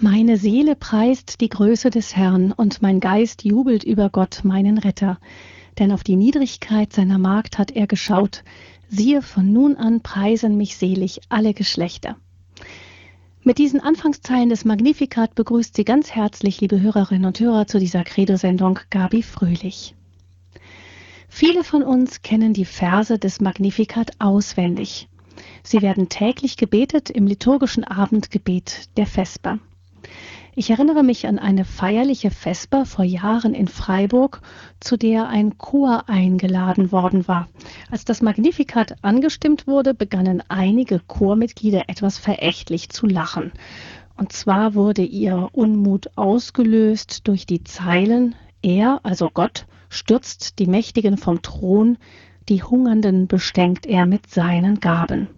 Meine Seele preist die Größe des Herrn, und mein Geist jubelt über Gott, meinen Retter. Denn auf die Niedrigkeit seiner Magd hat er geschaut. Siehe, von nun an preisen mich selig alle Geschlechter. Mit diesen Anfangszeilen des Magnificat begrüßt Sie ganz herzlich, liebe Hörerinnen und Hörer, zu dieser Credo-Sendung Gabi Fröhlich. Viele von uns kennen die Verse des Magnificat auswendig. Sie werden täglich gebetet im liturgischen Abendgebet der Vesper. Ich erinnere mich an eine feierliche Vesper vor Jahren in Freiburg, zu der ein Chor eingeladen worden war. Als das Magnificat angestimmt wurde, begannen einige Chormitglieder etwas verächtlich zu lachen. Und zwar wurde ihr Unmut ausgelöst durch die Zeilen Er, also Gott, stürzt die Mächtigen vom Thron, die Hungernden bestenkt er mit seinen Gaben.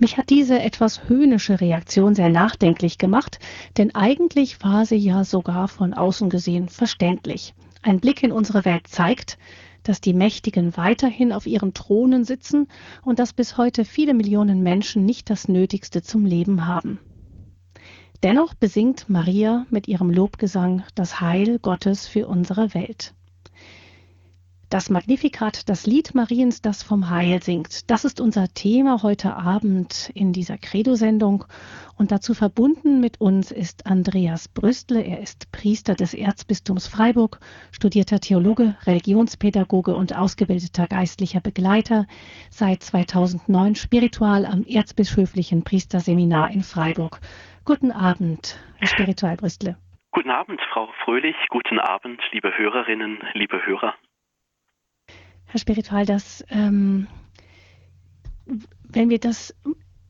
Mich hat diese etwas höhnische Reaktion sehr nachdenklich gemacht, denn eigentlich war sie ja sogar von außen gesehen verständlich. Ein Blick in unsere Welt zeigt, dass die Mächtigen weiterhin auf ihren Thronen sitzen und dass bis heute viele Millionen Menschen nicht das Nötigste zum Leben haben. Dennoch besingt Maria mit ihrem Lobgesang das Heil Gottes für unsere Welt. Das Magnificat, das Lied Mariens, das vom Heil singt. Das ist unser Thema heute Abend in dieser Credo-Sendung. Und dazu verbunden mit uns ist Andreas Brüstle. Er ist Priester des Erzbistums Freiburg, studierter Theologe, Religionspädagoge und ausgebildeter geistlicher Begleiter. Seit 2009 spiritual am Erzbischöflichen Priesterseminar in Freiburg. Guten Abend, Herr Spiritual Brüstle. Guten Abend, Frau Fröhlich. Guten Abend, liebe Hörerinnen, liebe Hörer. Herr Spiritual, dass ähm, wenn wir das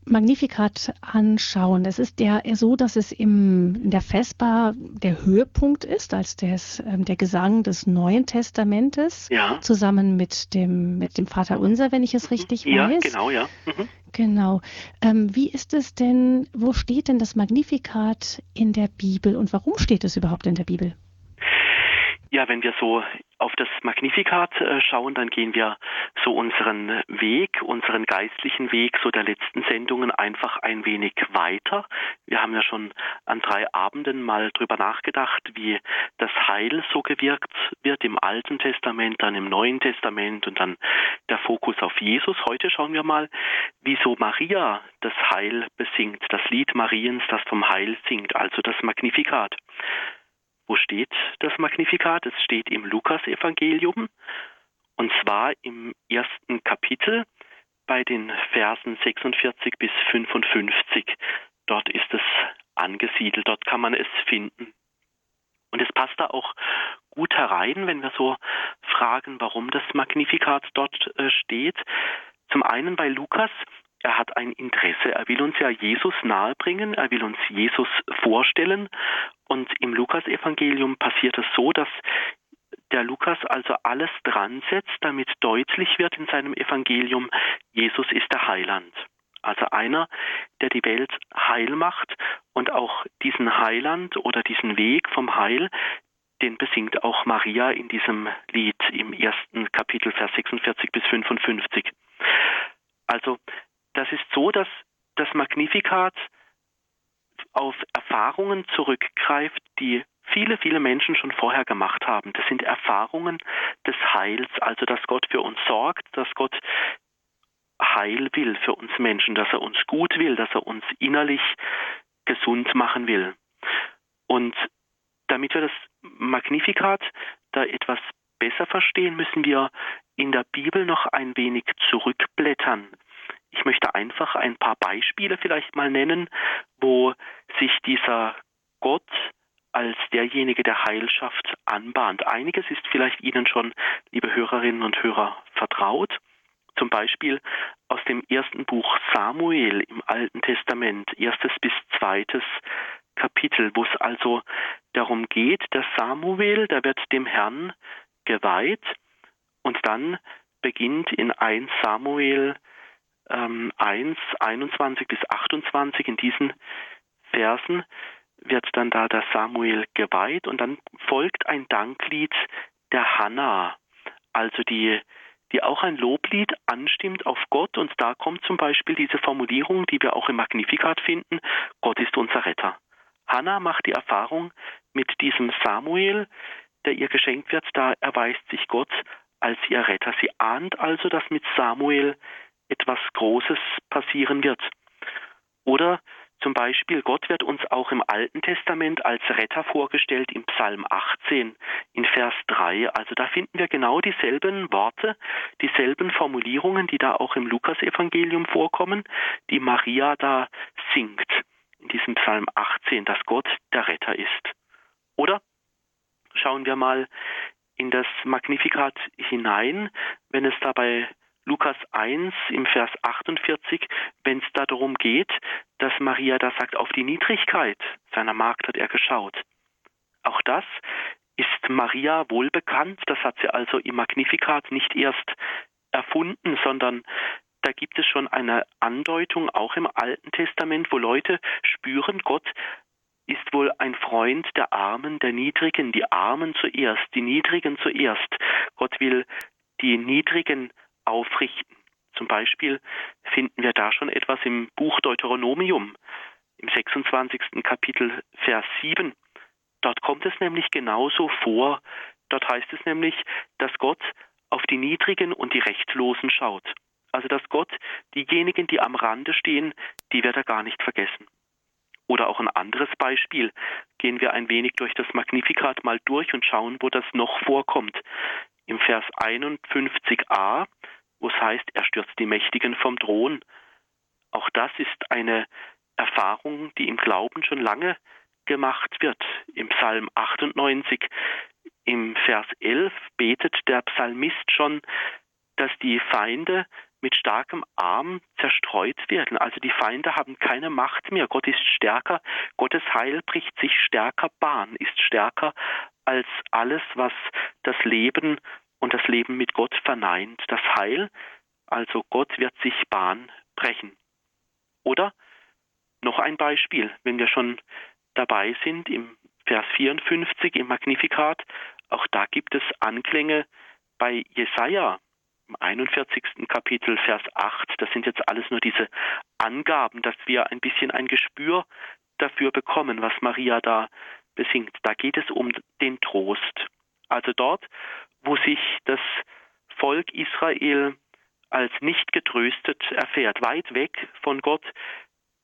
Magnificat anschauen, es ist ja so, dass es im, in der Vesper der Höhepunkt ist, als des, ähm, der Gesang des Neuen Testamentes, ja. zusammen mit dem, mit dem Vater Unser, wenn ich es richtig ja, weiß. Ja, genau, ja. Mhm. Genau. Ähm, wie ist es denn, wo steht denn das Magnificat in der Bibel und warum steht es überhaupt in der Bibel? Ja, wenn wir so auf das Magnificat äh, schauen, dann gehen wir so unseren Weg, unseren geistlichen Weg so der letzten Sendungen einfach ein wenig weiter. Wir haben ja schon an drei Abenden mal drüber nachgedacht, wie das Heil so gewirkt wird im Alten Testament, dann im Neuen Testament und dann der Fokus auf Jesus. Heute schauen wir mal, wieso Maria das Heil besingt, das Lied Mariens, das vom Heil singt, also das Magnifikat. Wo steht das Magnifikat? Es steht im Lukasevangelium und zwar im ersten Kapitel bei den Versen 46 bis 55. Dort ist es angesiedelt, dort kann man es finden. Und es passt da auch gut herein, wenn wir so fragen, warum das Magnifikat dort äh, steht. Zum einen, weil Lukas er hat ein Interesse. Er will uns ja Jesus nahebringen, er will uns Jesus vorstellen. Und im Lukasevangelium passiert es so, dass der Lukas also alles dran setzt, damit deutlich wird in seinem Evangelium, Jesus ist der Heiland. Also einer, der die Welt heil macht und auch diesen Heiland oder diesen Weg vom Heil, den besingt auch Maria in diesem Lied im ersten Kapitel, Vers 46 bis 55. Also das ist so, dass das Magnifikat auf Erfahrungen zurückgreift, die viele, viele Menschen schon vorher gemacht haben. Das sind Erfahrungen des Heils, also dass Gott für uns sorgt, dass Gott Heil will für uns Menschen, dass er uns gut will, dass er uns innerlich gesund machen will. Und damit wir das Magnifikat da etwas besser verstehen, müssen wir in der Bibel noch ein wenig zurückblättern. Ich möchte einfach ein paar Beispiele vielleicht mal nennen, wo sich dieser Gott als derjenige, der Heilschaft anbahnt. Einiges ist vielleicht Ihnen schon, liebe Hörerinnen und Hörer, vertraut. Zum Beispiel aus dem ersten Buch Samuel im Alten Testament, erstes bis zweites Kapitel, wo es also darum geht, der Samuel, der wird dem Herrn geweiht und dann beginnt in 1 Samuel ähm, 1, 21 bis 28, in diesen Versen wird dann da der Samuel geweiht und dann folgt ein Danklied der Hannah, also die, die auch ein Loblied anstimmt auf Gott und da kommt zum Beispiel diese Formulierung, die wir auch im Magnificat finden, Gott ist unser Retter. Hannah macht die Erfahrung mit diesem Samuel, der ihr geschenkt wird, da erweist sich Gott als ihr Retter. Sie ahnt also, dass mit Samuel etwas Großes passieren wird. Oder zum Beispiel, Gott wird uns auch im Alten Testament als Retter vorgestellt im Psalm 18 in Vers 3. Also da finden wir genau dieselben Worte, dieselben Formulierungen, die da auch im Lukasevangelium vorkommen, die Maria da singt in diesem Psalm 18, dass Gott der Retter ist. Oder schauen wir mal in das Magnificat hinein, wenn es dabei Lukas 1 im Vers 48, wenn es da darum geht, dass Maria da sagt, auf die Niedrigkeit seiner Magd hat er geschaut. Auch das ist Maria wohlbekannt, das hat sie also im Magnificat nicht erst erfunden, sondern da gibt es schon eine Andeutung auch im Alten Testament, wo Leute spüren, Gott ist wohl ein Freund der Armen, der Niedrigen, die Armen zuerst, die Niedrigen zuerst. Gott will die Niedrigen aufrichten. Zum Beispiel finden wir da schon etwas im Buch Deuteronomium, im 26. Kapitel, Vers 7. Dort kommt es nämlich genauso vor. Dort heißt es nämlich, dass Gott auf die Niedrigen und die Rechtlosen schaut. Also dass Gott diejenigen, die am Rande stehen, die wird er gar nicht vergessen. Oder auch ein anderes Beispiel. Gehen wir ein wenig durch das Magnifikat mal durch und schauen, wo das noch vorkommt. Im Vers 51a wo es heißt, er stürzt die Mächtigen vom Thron. Auch das ist eine Erfahrung, die im Glauben schon lange gemacht wird. Im Psalm 98, im Vers 11 betet der Psalmist schon, dass die Feinde mit starkem Arm zerstreut werden. Also die Feinde haben keine Macht mehr. Gott ist stärker. Gottes Heil bricht sich stärker Bahn, ist stärker als alles, was das Leben und das Leben mit Gott verneint. Das Heil, also Gott wird sich Bahn brechen. Oder noch ein Beispiel, wenn wir schon dabei sind im Vers 54 im Magnifikat, auch da gibt es Anklänge bei Jesaja im 41. Kapitel, Vers 8. Das sind jetzt alles nur diese Angaben, dass wir ein bisschen ein Gespür dafür bekommen, was Maria da besingt. Da geht es um den Trost. Also dort, wo sich das Volk Israel als nicht getröstet erfährt, weit weg von Gott,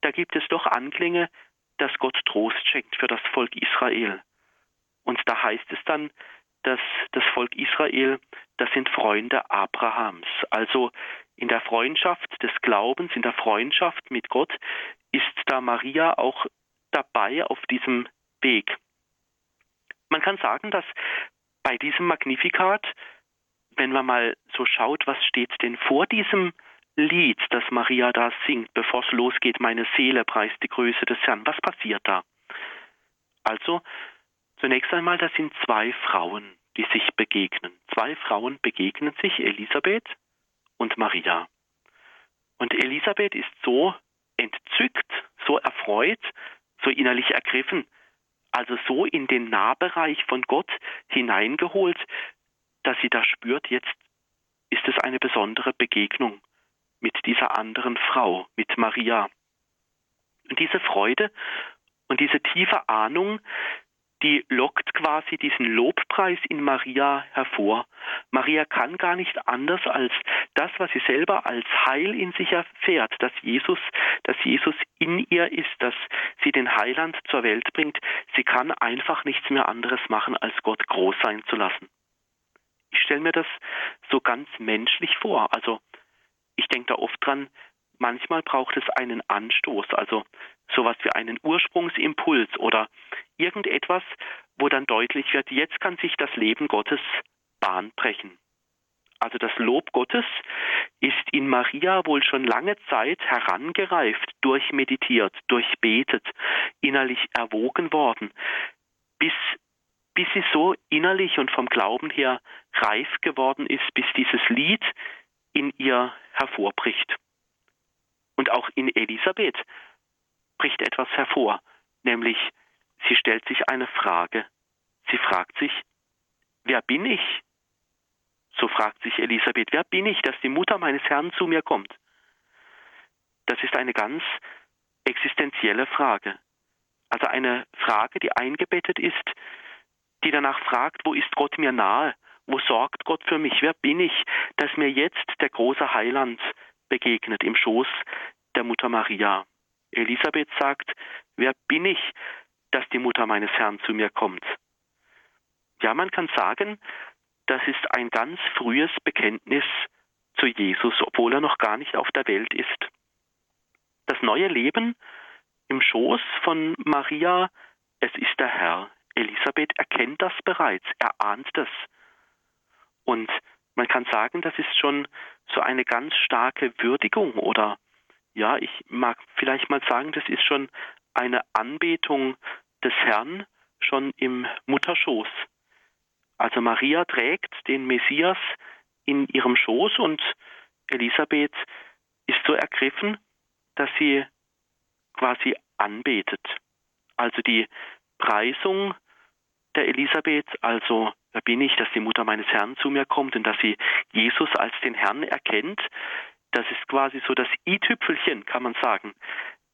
da gibt es doch Anklänge, dass Gott Trost schenkt für das Volk Israel. Und da heißt es dann, dass das Volk Israel, das sind Freunde Abrahams. Also in der Freundschaft des Glaubens, in der Freundschaft mit Gott ist da Maria auch dabei auf diesem Weg. Man kann sagen, dass bei diesem Magnifikat, wenn man mal so schaut, was steht denn vor diesem Lied, das Maria da singt, bevor es losgeht, meine Seele preist die Größe des Herrn, was passiert da? Also, zunächst einmal, das sind zwei Frauen, die sich begegnen. Zwei Frauen begegnen sich, Elisabeth und Maria. Und Elisabeth ist so entzückt, so erfreut, so innerlich ergriffen, also so in den Nahbereich von Gott hineingeholt, dass sie da spürt, jetzt ist es eine besondere Begegnung mit dieser anderen Frau, mit Maria. Und diese Freude und diese tiefe Ahnung, die lockt quasi diesen Lobpreis in Maria hervor. Maria kann gar nicht anders als das, was sie selber als Heil in sich erfährt, dass Jesus, dass Jesus in ihr ist, dass sie den Heiland zur Welt bringt. Sie kann einfach nichts mehr anderes machen, als Gott groß sein zu lassen. Ich stelle mir das so ganz menschlich vor. Also ich denke da oft dran, manchmal braucht es einen Anstoß, also sowas wie einen Ursprungsimpuls oder irgendetwas, wo dann deutlich wird, jetzt kann sich das Leben Gottes Bahn brechen. Also das Lob Gottes ist in Maria wohl schon lange Zeit herangereift, durchmeditiert, durchbetet, innerlich erwogen worden, bis, bis sie so innerlich und vom Glauben her reif geworden ist, bis dieses Lied in ihr hervorbricht. Und auch in Elisabeth bricht etwas hervor, nämlich sie stellt sich eine Frage. Sie fragt sich, wer bin ich? So fragt sich Elisabeth, wer bin ich, dass die Mutter meines Herrn zu mir kommt? Das ist eine ganz existenzielle Frage. Also eine Frage, die eingebettet ist, die danach fragt, wo ist Gott mir nahe? Wo sorgt Gott für mich? Wer bin ich, dass mir jetzt der große Heiland begegnet im Schoß der Mutter Maria? Elisabeth sagt, wer bin ich, dass die Mutter meines Herrn zu mir kommt? Ja, man kann sagen, das ist ein ganz frühes Bekenntnis zu Jesus, obwohl er noch gar nicht auf der Welt ist. Das neue Leben im Schoß von Maria, es ist der Herr. Elisabeth erkennt das bereits, er ahnt das. Und man kann sagen, das ist schon so eine ganz starke Würdigung oder ja, ich mag vielleicht mal sagen, das ist schon eine Anbetung des Herrn schon im Mutterschoß. Also Maria trägt den Messias in ihrem Schoß und Elisabeth ist so ergriffen, dass sie quasi anbetet. Also die Preisung der Elisabeth, also wer bin ich, dass die Mutter meines Herrn zu mir kommt und dass sie Jesus als den Herrn erkennt, das ist quasi so das i-Tüpfelchen, kann man sagen,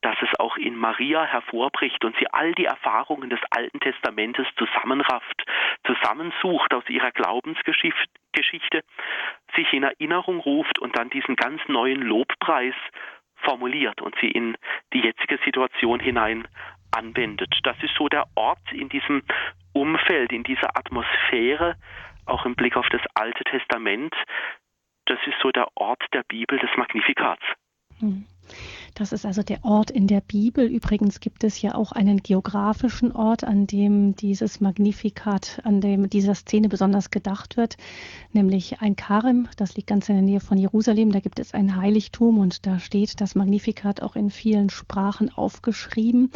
dass es auch in Maria hervorbricht und sie all die Erfahrungen des Alten Testamentes zusammenrafft, zusammensucht aus ihrer Glaubensgeschichte, sich in Erinnerung ruft und dann diesen ganz neuen Lobpreis formuliert und sie in die jetzige Situation hinein anwendet. Das ist so der Ort in diesem Umfeld, in dieser Atmosphäre, auch im Blick auf das Alte Testament. Das ist so der Ort der Bibel des Magnifikats. Hm. Das ist also der Ort in der Bibel. Übrigens gibt es ja auch einen geografischen Ort, an dem dieses Magnifikat, an dem dieser Szene besonders gedacht wird, nämlich ein Karem. Das liegt ganz in der Nähe von Jerusalem. Da gibt es ein Heiligtum und da steht das Magnifikat auch in vielen Sprachen aufgeschrieben.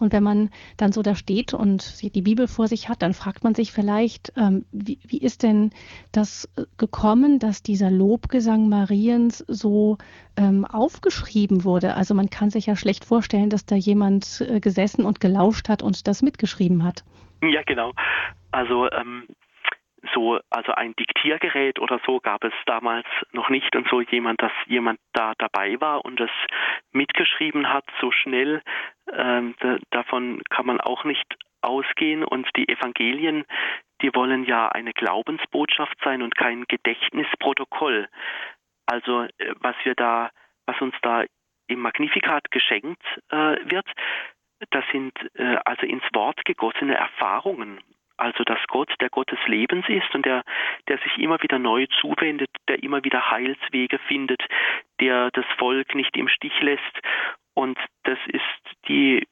Und wenn man dann so da steht und die Bibel vor sich hat, dann fragt man sich vielleicht, ähm, wie, wie ist denn das gekommen, dass dieser Lobgesang Mariens so ähm, aufgeschrieben wurde? Also man kann sich ja schlecht vorstellen, dass da jemand äh, gesessen und gelauscht hat und das mitgeschrieben hat. Ja, genau. Also ähm, so, also ein Diktiergerät oder so gab es damals noch nicht und so jemand, dass jemand da dabei war und das mitgeschrieben hat, so schnell, ähm, davon kann man auch nicht ausgehen und die Evangelien, die wollen ja eine Glaubensbotschaft sein und kein Gedächtnisprotokoll. Also äh, was wir da, was uns da im Magnifikat geschenkt äh, wird, das sind äh, also ins Wort gegossene Erfahrungen. Also dass Gott der Gott des Lebens ist und der, der sich immer wieder neu zuwendet, der immer wieder Heilswege findet, der das Volk nicht im Stich lässt. Und das ist die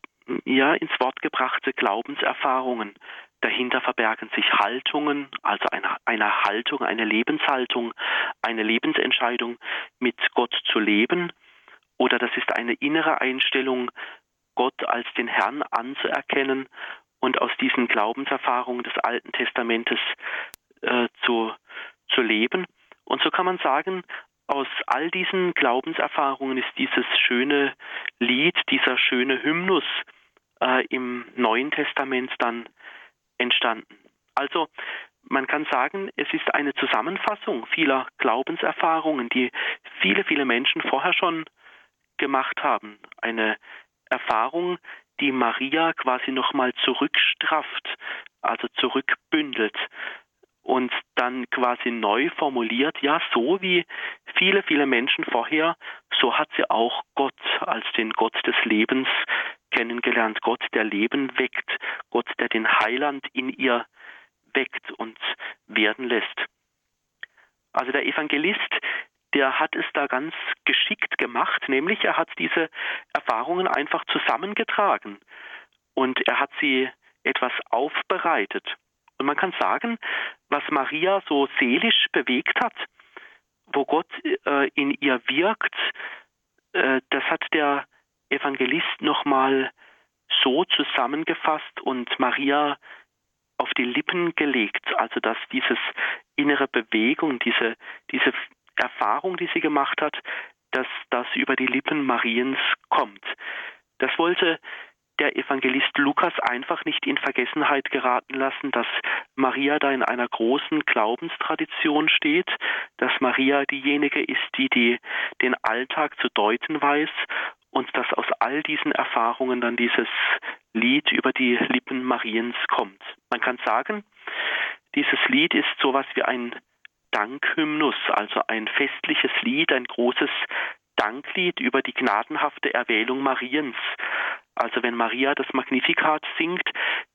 ja ins Wort gebrachte Glaubenserfahrungen. Dahinter verbergen sich Haltungen, also eine, eine Haltung, eine Lebenshaltung, eine Lebensentscheidung, mit Gott zu leben. Oder das ist eine innere Einstellung, Gott als den Herrn anzuerkennen und aus diesen Glaubenserfahrungen des Alten Testamentes äh, zu, zu leben. Und so kann man sagen, aus all diesen Glaubenserfahrungen ist dieses schöne Lied, dieser schöne Hymnus äh, im Neuen Testament dann entstanden. Also man kann sagen, es ist eine Zusammenfassung vieler Glaubenserfahrungen, die viele, viele Menschen vorher schon gemacht haben. Eine Erfahrung, die Maria quasi nochmal zurückstrafft, also zurückbündelt und dann quasi neu formuliert, ja, so wie viele, viele Menschen vorher, so hat sie auch Gott als den Gott des Lebens kennengelernt. Gott, der Leben weckt, Gott, der den Heiland in ihr weckt und werden lässt. Also der Evangelist, der hat es da ganz geschickt gemacht, nämlich er hat diese Erfahrungen einfach zusammengetragen und er hat sie etwas aufbereitet. Und man kann sagen, was Maria so seelisch bewegt hat, wo Gott äh, in ihr wirkt, äh, das hat der Evangelist nochmal so zusammengefasst und Maria auf die Lippen gelegt, also dass dieses innere Bewegung, diese, diese Erfahrung, die sie gemacht hat, dass das über die Lippen Mariens kommt. Das wollte der Evangelist Lukas einfach nicht in Vergessenheit geraten lassen, dass Maria da in einer großen Glaubenstradition steht, dass Maria diejenige ist, die, die den Alltag zu deuten weiß und dass aus all diesen Erfahrungen dann dieses Lied über die Lippen Mariens kommt. Man kann sagen, dieses Lied ist sowas wie ein Dankhymnus, also ein festliches Lied, ein großes Danklied über die gnadenhafte Erwählung Mariens. Also wenn Maria das Magnificat singt,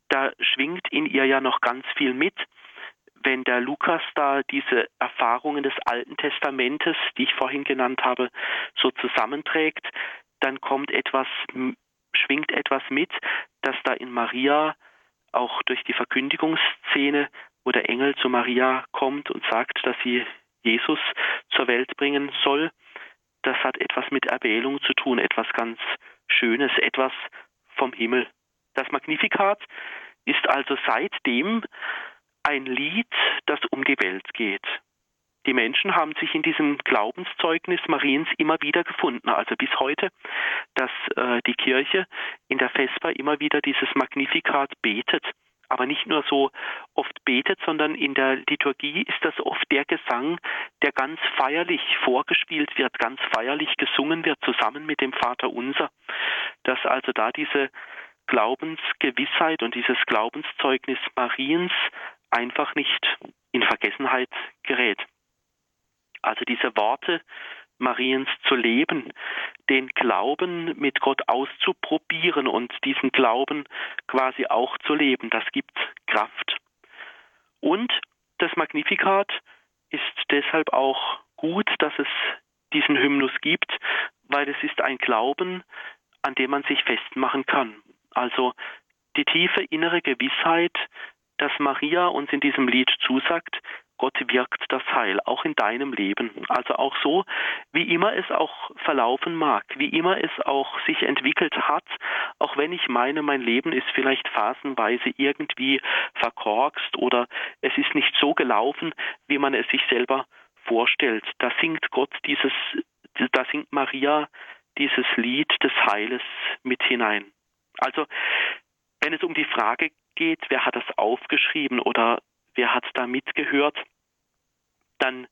da schwingt in ihr ja noch ganz viel mit. Wenn der Lukas da diese Erfahrungen des Alten Testamentes, die ich vorhin genannt habe, so zusammenträgt, dann kommt etwas, schwingt etwas mit, dass da in Maria auch durch die Verkündigungsszene, wo der Engel zu Maria kommt und sagt, dass sie Jesus zur Welt bringen soll, das hat etwas mit Erwählung zu tun, etwas ganz Schönes, etwas vom Himmel. Das Magnificat ist also seitdem ein Lied, das um die Welt geht. Die Menschen haben sich in diesem Glaubenszeugnis Mariens immer wieder gefunden, also bis heute, dass äh, die Kirche in der Vesper immer wieder dieses Magnifikat betet. Aber nicht nur so oft betet, sondern in der Liturgie ist das oft der Gesang, der ganz feierlich vorgespielt wird, ganz feierlich gesungen wird, zusammen mit dem Vater Unser. Dass also da diese Glaubensgewissheit und dieses Glaubenszeugnis Mariens einfach nicht in Vergessenheit gerät. Also diese Worte Mariens zu leben, den Glauben mit Gott auszuprobieren und diesen Glauben quasi auch zu leben, das gibt Kraft. Und das Magnificat ist deshalb auch gut, dass es diesen Hymnus gibt, weil es ist ein Glauben, an dem man sich festmachen kann. Also die tiefe innere Gewissheit, dass Maria uns in diesem Lied zusagt, Gott wirkt das Heil, auch in deinem Leben. Also auch so, wie immer es auch verlaufen mag, wie immer es auch sich entwickelt hat, auch wenn ich meine, mein Leben ist vielleicht phasenweise irgendwie verkorkst oder es ist nicht so gelaufen, wie man es sich selber vorstellt. Da singt Gott dieses, da singt Maria dieses Lied des Heiles mit hinein. Also, wenn es um die Frage geht, wer hat das aufgeschrieben oder wer hat da mitgehört, dann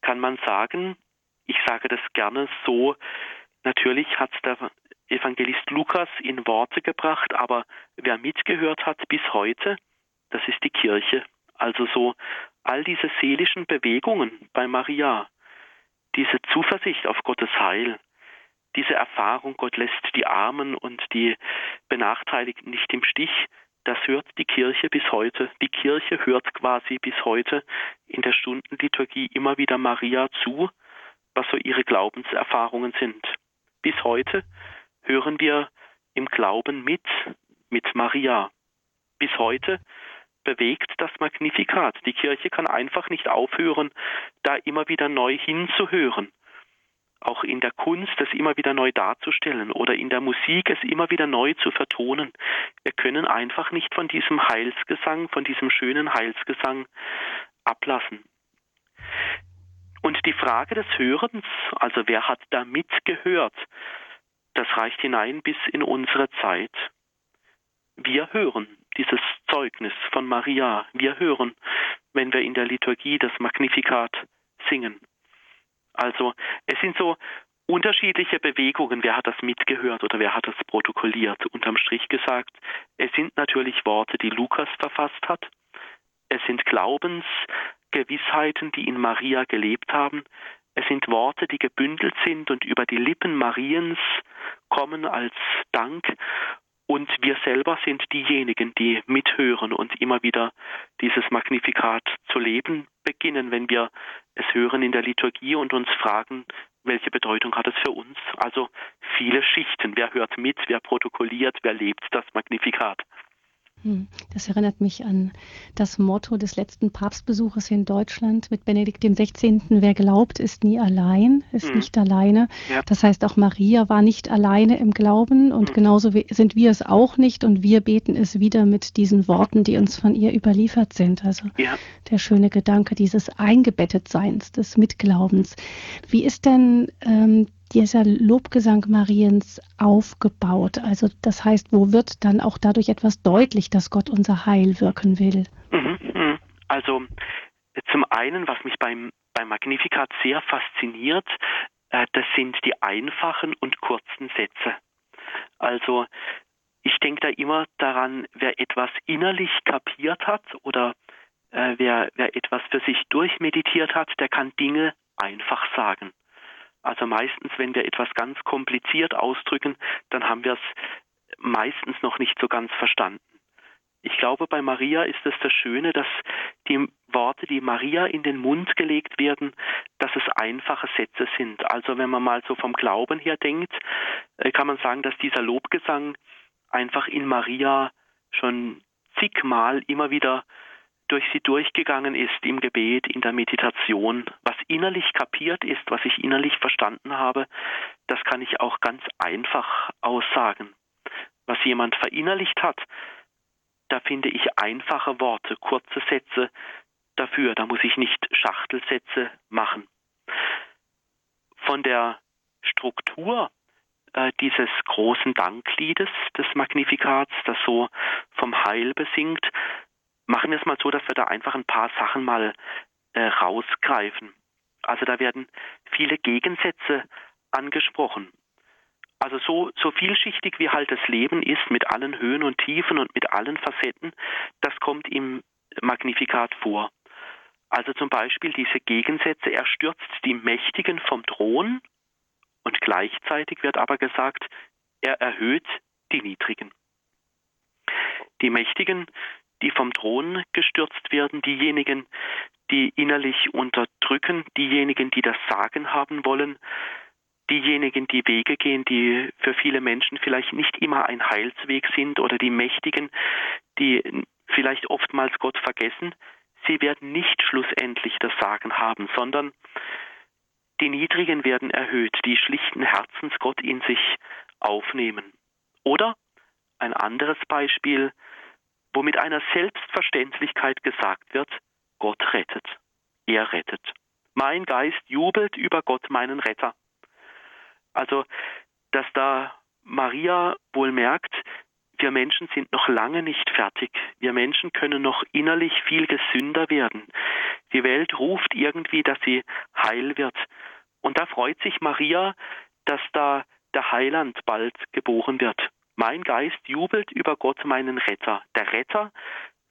kann man sagen, ich sage das gerne so, natürlich hat der Evangelist Lukas in Worte gebracht, aber wer mitgehört hat bis heute, das ist die Kirche. Also so all diese seelischen Bewegungen bei Maria, diese Zuversicht auf Gottes Heil, diese Erfahrung, Gott lässt die Armen und die Benachteiligten nicht im Stich, das hört die Kirche bis heute. Die Kirche hört quasi bis heute in der Stundenliturgie immer wieder Maria zu, was so ihre Glaubenserfahrungen sind. Bis heute hören wir im Glauben mit, mit Maria. Bis heute bewegt das Magnifikat. Die Kirche kann einfach nicht aufhören, da immer wieder neu hinzuhören auch in der Kunst es immer wieder neu darzustellen oder in der Musik es immer wieder neu zu vertonen. Wir können einfach nicht von diesem Heilsgesang, von diesem schönen Heilsgesang ablassen. Und die Frage des Hörens, also wer hat da mitgehört, das reicht hinein bis in unsere Zeit. Wir hören dieses Zeugnis von Maria. Wir hören, wenn wir in der Liturgie das Magnifikat singen. Also es sind so unterschiedliche Bewegungen, wer hat das mitgehört oder wer hat das protokolliert. Unterm Strich gesagt, es sind natürlich Worte, die Lukas verfasst hat. Es sind Glaubensgewissheiten, die in Maria gelebt haben. Es sind Worte, die gebündelt sind und über die Lippen Mariens kommen als Dank. Und wir selber sind diejenigen, die mithören und immer wieder dieses Magnifikat zu leben beginnen, wenn wir es hören in der Liturgie und uns fragen, welche Bedeutung hat es für uns? Also viele Schichten. Wer hört mit, wer protokolliert, wer lebt das Magnifikat? Hm, das erinnert mich an das Motto des letzten Papstbesuches in Deutschland mit Benedikt XVI. Wer glaubt, ist nie allein, ist mhm. nicht alleine. Ja. Das heißt, auch Maria war nicht alleine im Glauben und mhm. genauso sind wir es auch nicht und wir beten es wieder mit diesen Worten, die uns von ihr überliefert sind. Also ja. der schöne Gedanke dieses Eingebettetseins, des Mitglaubens. Wie ist denn ähm, dieser Lobgesang Mariens aufgebaut? Also das heißt, wo wird dann auch dadurch etwas deutlich, dass Gott unser Heil wirken will? Mhm, mhm. Also zum einen, was mich beim, beim Magnificat sehr fasziniert, äh, das sind die einfachen und kurzen Sätze. Also ich denke da immer daran, wer etwas innerlich kapiert hat oder äh, wer, wer etwas für sich durchmeditiert hat, der kann Dinge einfach sagen. Also meistens, wenn wir etwas ganz kompliziert ausdrücken, dann haben wir es meistens noch nicht so ganz verstanden. Ich glaube, bei Maria ist es das Schöne, dass die Worte, die Maria in den Mund gelegt werden, dass es einfache Sätze sind. Also wenn man mal so vom Glauben her denkt, äh, kann man sagen, dass dieser Lobgesang einfach in Maria schon zigmal immer wieder durch sie durchgegangen ist im Gebet, in der Meditation, was innerlich kapiert ist, was ich innerlich verstanden habe, das kann ich auch ganz einfach aussagen. Was jemand verinnerlicht hat, da finde ich einfache Worte, kurze Sätze dafür, da muss ich nicht Schachtelsätze machen. Von der Struktur äh, dieses großen Dankliedes des Magnifikats, das so vom Heil besingt, machen wir es mal so, dass wir da einfach ein paar Sachen mal äh, rausgreifen. Also da werden viele Gegensätze angesprochen. Also so, so vielschichtig wie halt das Leben ist, mit allen Höhen und Tiefen und mit allen Facetten, das kommt im Magnifikat vor. Also zum Beispiel diese Gegensätze, er stürzt die Mächtigen vom Thron und gleichzeitig wird aber gesagt, er erhöht die Niedrigen. Die Mächtigen die vom Thron gestürzt werden, diejenigen, die innerlich unterdrücken, diejenigen, die das Sagen haben wollen, diejenigen, die Wege gehen, die für viele Menschen vielleicht nicht immer ein Heilsweg sind oder die Mächtigen, die vielleicht oftmals Gott vergessen, sie werden nicht schlussendlich das Sagen haben, sondern die Niedrigen werden erhöht, die schlichten Herzens Gott in sich aufnehmen. Oder ein anderes Beispiel, wo mit einer Selbstverständlichkeit gesagt wird, Gott rettet, er rettet. Mein Geist jubelt über Gott, meinen Retter. Also, dass da Maria wohl merkt, wir Menschen sind noch lange nicht fertig. Wir Menschen können noch innerlich viel gesünder werden. Die Welt ruft irgendwie, dass sie heil wird. Und da freut sich Maria, dass da der Heiland bald geboren wird. Mein Geist jubelt über Gott, meinen Retter. Der Retter,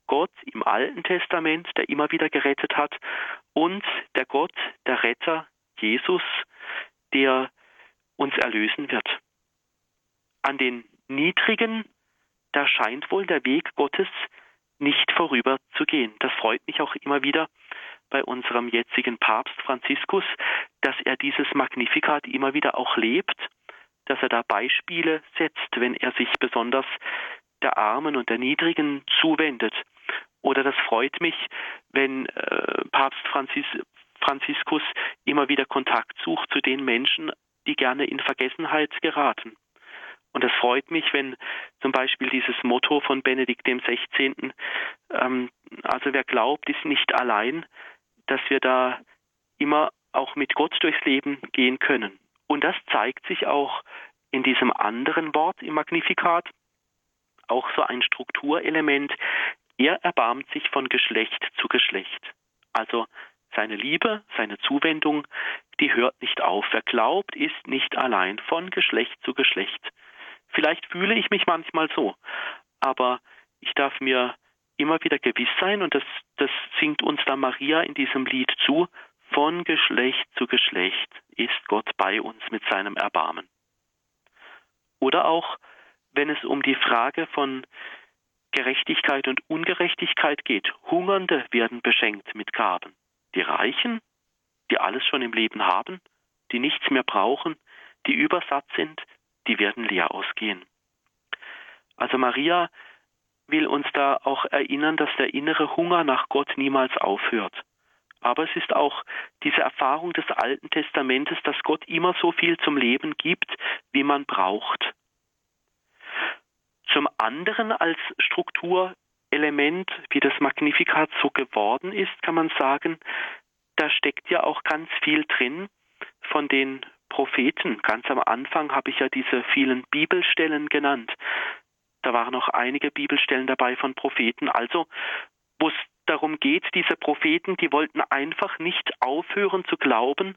Gott im Alten Testament, der immer wieder gerettet hat, und der Gott, der Retter, Jesus, der uns erlösen wird. An den Niedrigen, da scheint wohl der Weg Gottes nicht vorüber zu gehen. Das freut mich auch immer wieder bei unserem jetzigen Papst Franziskus, dass er dieses Magnifikat immer wieder auch lebt dass er da Beispiele setzt, wenn er sich besonders der Armen und der Niedrigen zuwendet. Oder das freut mich, wenn äh, Papst Franzis, Franziskus immer wieder Kontakt sucht zu den Menschen, die gerne in Vergessenheit geraten. Und es freut mich, wenn zum Beispiel dieses Motto von Benedikt dem 16., ähm, also wer glaubt, ist nicht allein, dass wir da immer auch mit Gott durchs Leben gehen können. Und das zeigt sich auch in diesem anderen Wort im Magnifikat, auch so ein Strukturelement. Er erbarmt sich von Geschlecht zu Geschlecht. Also seine Liebe, seine Zuwendung, die hört nicht auf. Wer glaubt, ist nicht allein von Geschlecht zu Geschlecht. Vielleicht fühle ich mich manchmal so, aber ich darf mir immer wieder gewiss sein, und das, das singt uns da Maria in diesem Lied zu, von Geschlecht zu Geschlecht ist Gott bei uns mit seinem Erbarmen. Oder auch, wenn es um die Frage von Gerechtigkeit und Ungerechtigkeit geht. Hungernde werden beschenkt mit Gaben. Die Reichen, die alles schon im Leben haben, die nichts mehr brauchen, die übersatt sind, die werden leer ausgehen. Also Maria will uns da auch erinnern, dass der innere Hunger nach Gott niemals aufhört. Aber es ist auch diese Erfahrung des Alten Testamentes, dass Gott immer so viel zum Leben gibt, wie man braucht. Zum anderen als Strukturelement, wie das Magnificat so geworden ist, kann man sagen, da steckt ja auch ganz viel drin von den Propheten. Ganz am Anfang habe ich ja diese vielen Bibelstellen genannt. Da waren noch einige Bibelstellen dabei von Propheten. Also, wo es darum geht, diese Propheten, die wollten einfach nicht aufhören zu glauben,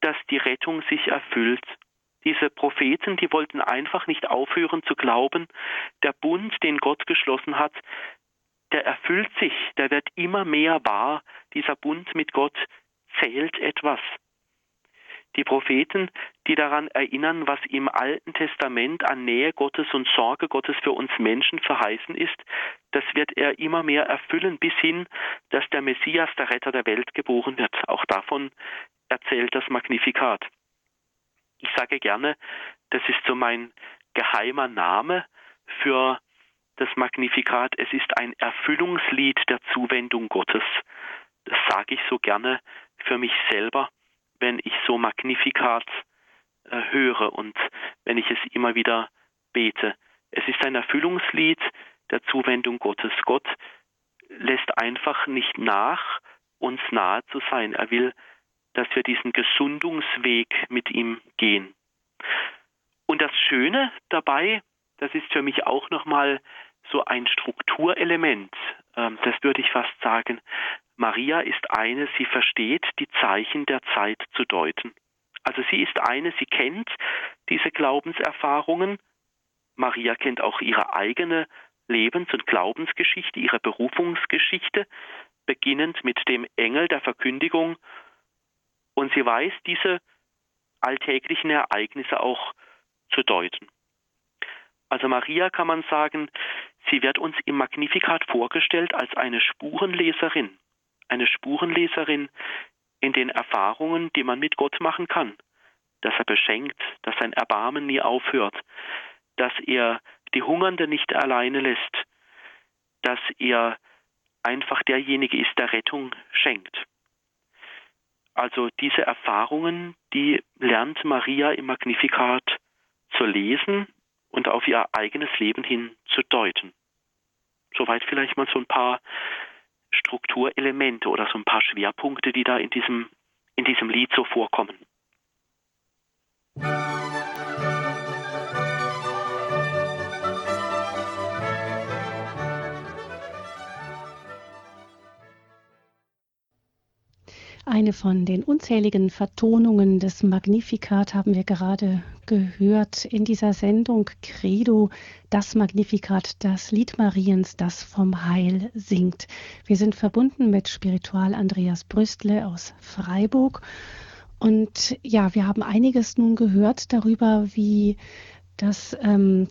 dass die Rettung sich erfüllt. Diese Propheten, die wollten einfach nicht aufhören zu glauben, der Bund, den Gott geschlossen hat, der erfüllt sich, der wird immer mehr wahr, dieser Bund mit Gott zählt etwas. Die Propheten, die daran erinnern, was im Alten Testament an Nähe Gottes und Sorge Gottes für uns Menschen verheißen ist, das wird er immer mehr erfüllen, bis hin, dass der Messias, der Retter der Welt, geboren wird. Auch davon erzählt das Magnifikat. Ich sage gerne, das ist so mein geheimer Name für das Magnifikat. Es ist ein Erfüllungslied der Zuwendung Gottes. Das sage ich so gerne für mich selber, wenn ich so Magnifikat äh, höre und wenn ich es immer wieder bete. Es ist ein Erfüllungslied der Zuwendung Gottes. Gott lässt einfach nicht nach, uns nahe zu sein. Er will, dass wir diesen Gesundungsweg mit ihm gehen. Und das Schöne dabei, das ist für mich auch nochmal so ein Strukturelement, ähm, das würde ich fast sagen. Maria ist eine, sie versteht die Zeichen der Zeit zu deuten. Also sie ist eine, sie kennt diese Glaubenserfahrungen. Maria kennt auch ihre eigene Lebens- und Glaubensgeschichte, ihre Berufungsgeschichte, beginnend mit dem Engel der Verkündigung. Und sie weiß diese alltäglichen Ereignisse auch zu deuten. Also Maria kann man sagen, sie wird uns im Magnifikat vorgestellt als eine Spurenleserin, eine Spurenleserin in den Erfahrungen, die man mit Gott machen kann, dass er beschenkt, dass sein Erbarmen nie aufhört, dass er die Hungernde nicht alleine lässt, dass er einfach derjenige ist, der Rettung schenkt. Also diese Erfahrungen, die lernt Maria im Magnifikat zu lesen und auf ihr eigenes Leben hin zu deuten. Soweit vielleicht mal so ein paar Strukturelemente oder so ein paar Schwerpunkte, die da in diesem, in diesem Lied so vorkommen. Eine von den unzähligen Vertonungen des Magnificat haben wir gerade gehört in dieser Sendung Credo, das Magnificat, das Lied Mariens, das vom Heil singt. Wir sind verbunden mit Spiritual Andreas Brüstle aus Freiburg. Und ja, wir haben einiges nun gehört darüber, wie das, ähm,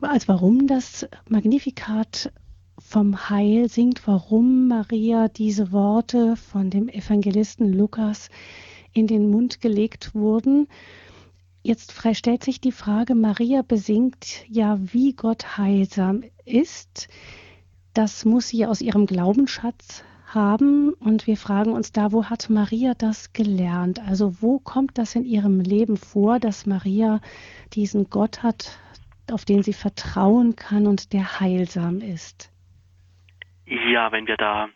als warum das Magnifikat vom Heil singt, warum Maria diese Worte von dem Evangelisten Lukas in den Mund gelegt wurden. Jetzt stellt sich die Frage, Maria besingt ja, wie Gott heilsam ist. Das muss sie aus ihrem Glaubensschatz haben. Und wir fragen uns da, wo hat Maria das gelernt? Also wo kommt das in ihrem Leben vor, dass Maria diesen Gott hat, auf den sie vertrauen kann und der heilsam ist? Ja, wenn wir da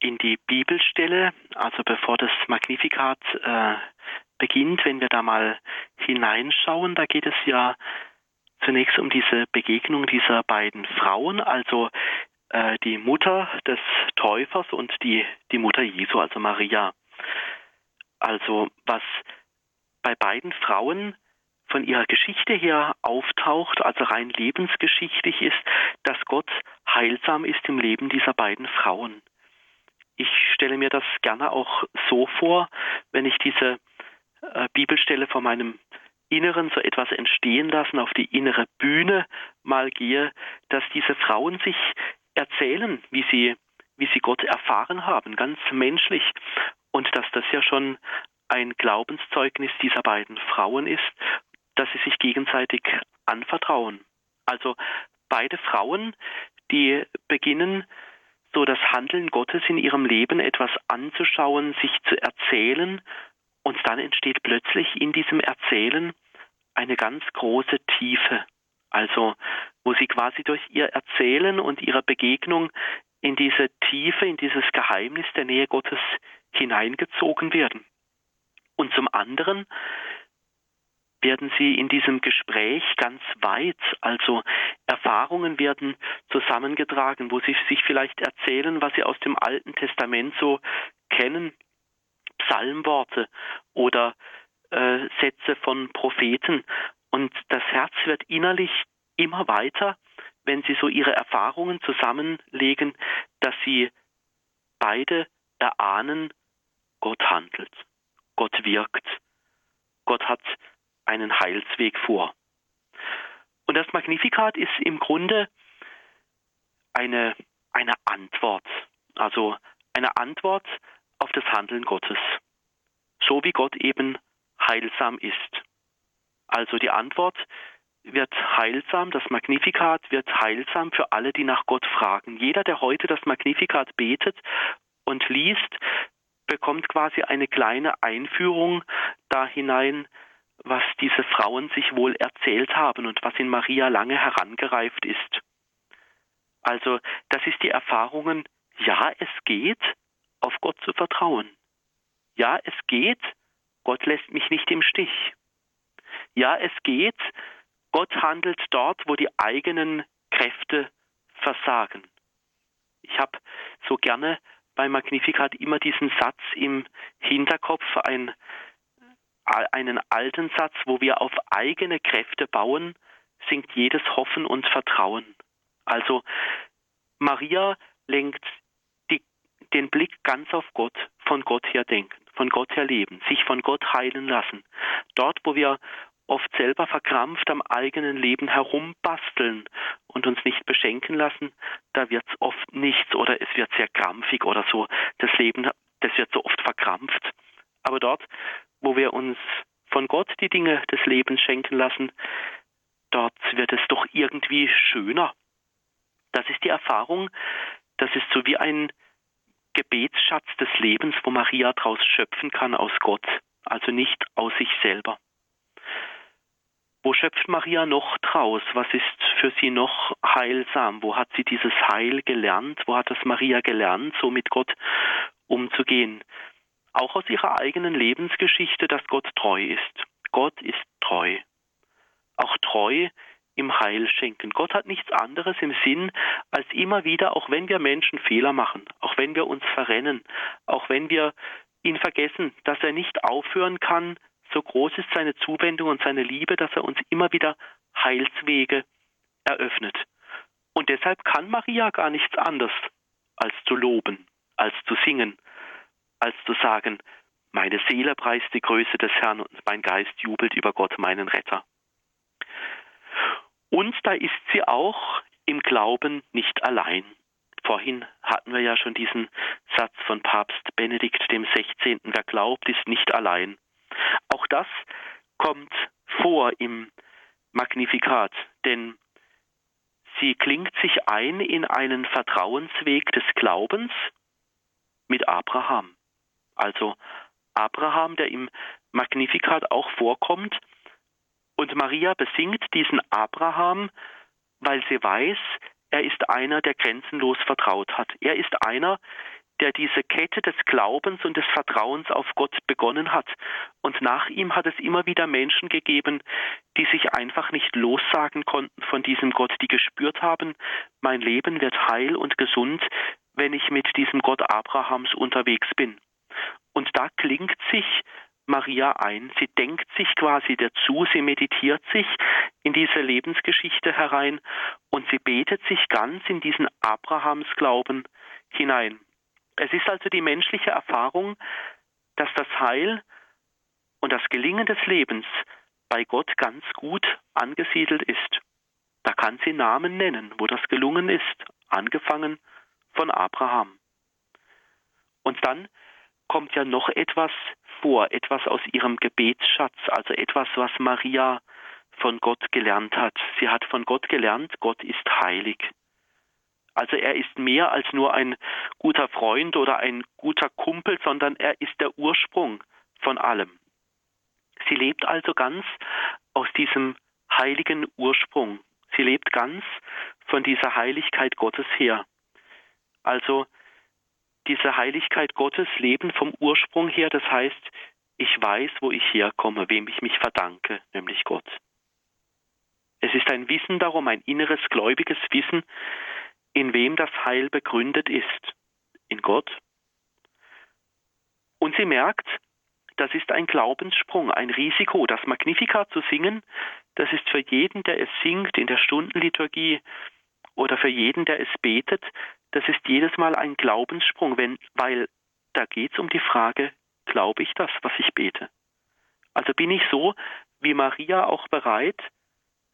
in die Bibelstelle, also bevor das Magnifikat äh, beginnt, wenn wir da mal hineinschauen, da geht es ja zunächst um diese Begegnung dieser beiden Frauen, also äh, die Mutter des Täufers und die, die Mutter Jesu, also Maria. Also was bei beiden Frauen von ihrer Geschichte her auftaucht, also rein lebensgeschichtlich ist, dass Gott heilsam ist im Leben dieser beiden Frauen. Ich stelle mir das gerne auch so vor, wenn ich diese äh, Bibelstelle vor meinem Inneren so etwas entstehen lassen, auf die innere Bühne mal gehe, dass diese Frauen sich erzählen, wie sie, wie sie Gott erfahren haben, ganz menschlich. Und dass das ja schon ein Glaubenszeugnis dieser beiden Frauen ist, dass sie sich gegenseitig anvertrauen. Also beide Frauen, die beginnen so das Handeln Gottes in ihrem Leben etwas anzuschauen, sich zu erzählen und dann entsteht plötzlich in diesem Erzählen eine ganz große Tiefe. Also, wo sie quasi durch ihr Erzählen und ihre Begegnung in diese Tiefe, in dieses Geheimnis der Nähe Gottes hineingezogen werden. Und zum anderen werden sie in diesem Gespräch ganz weit, also Erfahrungen werden zusammengetragen, wo sie sich vielleicht erzählen, was sie aus dem Alten Testament so kennen, Psalmworte oder äh, Sätze von Propheten. Und das Herz wird innerlich immer weiter, wenn sie so ihre Erfahrungen zusammenlegen, dass sie beide erahnen, Gott handelt, Gott wirkt, Gott hat einen Heilsweg vor. Und das Magnifikat ist im Grunde eine, eine Antwort, also eine Antwort auf das Handeln Gottes, so wie Gott eben heilsam ist. Also die Antwort wird heilsam, das Magnifikat wird heilsam für alle, die nach Gott fragen. Jeder, der heute das Magnifikat betet und liest, bekommt quasi eine kleine Einführung da hinein, was diese Frauen sich wohl erzählt haben und was in Maria lange herangereift ist. Also das ist die Erfahrungen, ja, es geht, auf Gott zu vertrauen. Ja, es geht, Gott lässt mich nicht im Stich. Ja, es geht, Gott handelt dort, wo die eigenen Kräfte versagen. Ich habe so gerne bei Magnificat immer diesen Satz im Hinterkopf, ein, einen alten Satz, wo wir auf eigene Kräfte bauen, sinkt jedes Hoffen und Vertrauen. Also Maria lenkt die, den Blick ganz auf Gott, von Gott her denken, von Gott her leben, sich von Gott heilen lassen. Dort, wo wir oft selber verkrampft am eigenen Leben herumbasteln und uns nicht beschenken lassen, da wird es oft nichts oder es wird sehr krampfig oder so. Das Leben, das wird so oft verkrampft. Aber dort, wo wir uns von Gott die Dinge des Lebens schenken lassen, dort wird es doch irgendwie schöner. Das ist die Erfahrung, das ist so wie ein Gebetsschatz des Lebens, wo Maria daraus schöpfen kann aus Gott, also nicht aus sich selber. Wo schöpft Maria noch draus? Was ist für sie noch heilsam? Wo hat sie dieses Heil gelernt? Wo hat das Maria gelernt, so mit Gott umzugehen? Auch aus ihrer eigenen Lebensgeschichte, dass Gott treu ist. Gott ist treu. Auch treu im Heil schenken. Gott hat nichts anderes im Sinn, als immer wieder, auch wenn wir Menschen Fehler machen, auch wenn wir uns verrennen, auch wenn wir ihn vergessen, dass er nicht aufhören kann, so groß ist seine Zuwendung und seine Liebe, dass er uns immer wieder Heilswege eröffnet. Und deshalb kann Maria gar nichts anderes als zu loben, als zu singen, als zu sagen, meine Seele preist die Größe des Herrn und mein Geist jubelt über Gott, meinen Retter. Und da ist sie auch im Glauben nicht allein. Vorhin hatten wir ja schon diesen Satz von Papst Benedikt dem 16. Wer glaubt, ist nicht allein. Auch das kommt vor im Magnifikat, denn sie klingt sich ein in einen Vertrauensweg des Glaubens mit Abraham. Also Abraham, der im Magnifikat auch vorkommt, und Maria besingt diesen Abraham, weil sie weiß, er ist einer, der grenzenlos vertraut hat. Er ist einer, der diese Kette des Glaubens und des Vertrauens auf Gott begonnen hat. Und nach ihm hat es immer wieder Menschen gegeben, die sich einfach nicht lossagen konnten von diesem Gott, die gespürt haben, mein Leben wird heil und gesund, wenn ich mit diesem Gott Abrahams unterwegs bin. Und da klingt sich Maria ein. Sie denkt sich quasi dazu, sie meditiert sich in diese Lebensgeschichte herein und sie betet sich ganz in diesen Abrahamsglauben hinein. Es ist also die menschliche Erfahrung, dass das Heil und das Gelingen des Lebens bei Gott ganz gut angesiedelt ist. Da kann sie Namen nennen, wo das gelungen ist, angefangen von Abraham. Und dann kommt ja noch etwas vor, etwas aus ihrem Gebetsschatz, also etwas, was Maria von Gott gelernt hat. Sie hat von Gott gelernt, Gott ist heilig. Also er ist mehr als nur ein guter Freund oder ein guter Kumpel, sondern er ist der Ursprung von allem. Sie lebt also ganz aus diesem heiligen Ursprung. Sie lebt ganz von dieser Heiligkeit Gottes her. Also diese Heiligkeit Gottes leben vom Ursprung her, das heißt, ich weiß, wo ich herkomme, wem ich mich verdanke, nämlich Gott. Es ist ein Wissen darum, ein inneres gläubiges Wissen, in wem das Heil begründet ist. In Gott. Und sie merkt, das ist ein Glaubenssprung, ein Risiko. Das Magnificat zu singen, das ist für jeden, der es singt in der Stundenliturgie oder für jeden, der es betet, das ist jedes Mal ein Glaubenssprung, wenn, weil da geht es um die Frage, glaube ich das, was ich bete? Also bin ich so wie Maria auch bereit,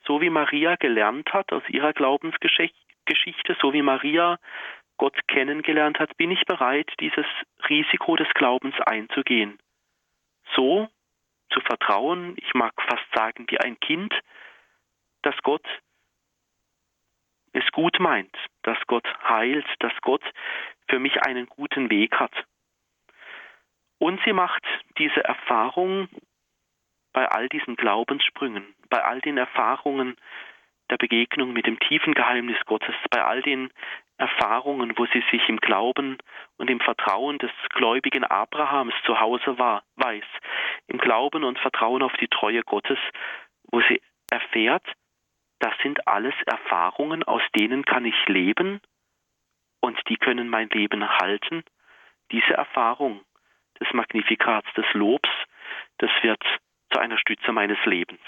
so wie Maria gelernt hat aus ihrer Glaubensgeschichte, so wie Maria Gott kennengelernt hat, bin ich bereit, dieses Risiko des Glaubens einzugehen. So zu vertrauen, ich mag fast sagen, wie ein Kind, dass Gott es gut meint, dass Gott heilt, dass Gott für mich einen guten Weg hat. Und sie macht diese Erfahrung bei all diesen Glaubenssprüngen, bei all den Erfahrungen der Begegnung mit dem tiefen Geheimnis Gottes, bei all den Erfahrungen, wo sie sich im Glauben und im Vertrauen des gläubigen Abrahams zu Hause war, weiß, im Glauben und Vertrauen auf die Treue Gottes, wo sie erfährt, das sind alles Erfahrungen, aus denen kann ich leben und die können mein Leben halten. Diese Erfahrung des Magnifikats, des Lobs, das wird zu einer Stütze meines Lebens.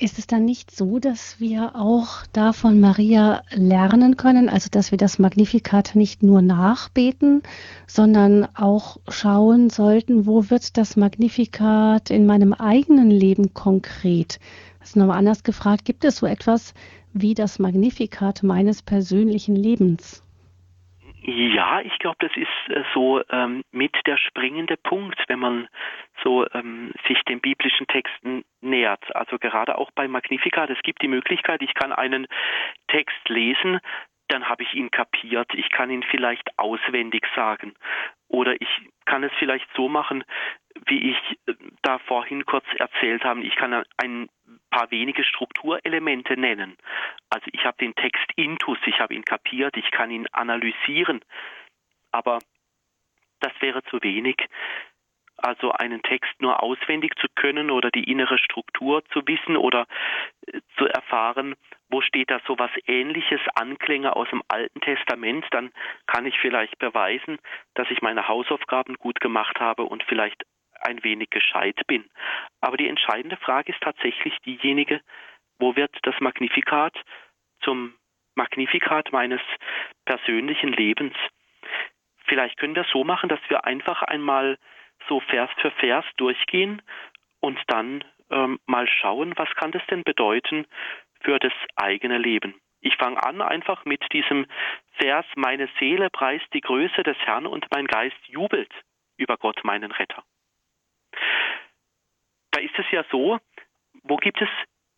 Ist es dann nicht so, dass wir auch da von Maria lernen können, also dass wir das Magnificat nicht nur nachbeten, sondern auch schauen sollten, wo wird das Magnificat in meinem eigenen Leben konkret? Also nochmal anders gefragt, gibt es so etwas wie das Magnificat meines persönlichen Lebens? Ja, ich glaube, das ist äh, so ähm, mit der springende Punkt, wenn man so ähm, sich den biblischen Texten nähert. Also gerade auch bei Magnificat, es gibt die Möglichkeit, ich kann einen Text lesen, dann habe ich ihn kapiert. Ich kann ihn vielleicht auswendig sagen. Oder ich kann es vielleicht so machen, wie ich äh, da vorhin kurz erzählt habe. Ich kann ein paar wenige Strukturelemente nennen. Also ich habe den Text intus, ich habe ihn kapiert, ich kann ihn analysieren. Aber das wäre zu wenig. Also einen Text nur auswendig zu können oder die innere Struktur zu wissen oder äh, zu erfahren, wo steht da so was ähnliches, Anklänge aus dem Alten Testament, dann kann ich vielleicht beweisen, dass ich meine Hausaufgaben gut gemacht habe und vielleicht ein wenig gescheit bin. Aber die entscheidende Frage ist tatsächlich diejenige, wo wird das Magnifikat zum Magnifikat meines persönlichen Lebens? Vielleicht können wir es so machen, dass wir einfach einmal so Vers für Vers durchgehen und dann ähm, mal schauen, was kann das denn bedeuten für das eigene Leben. Ich fange an einfach mit diesem Vers, meine Seele preist die Größe des Herrn und mein Geist jubelt über Gott, meinen Retter. Da ist es ja so, wo gibt es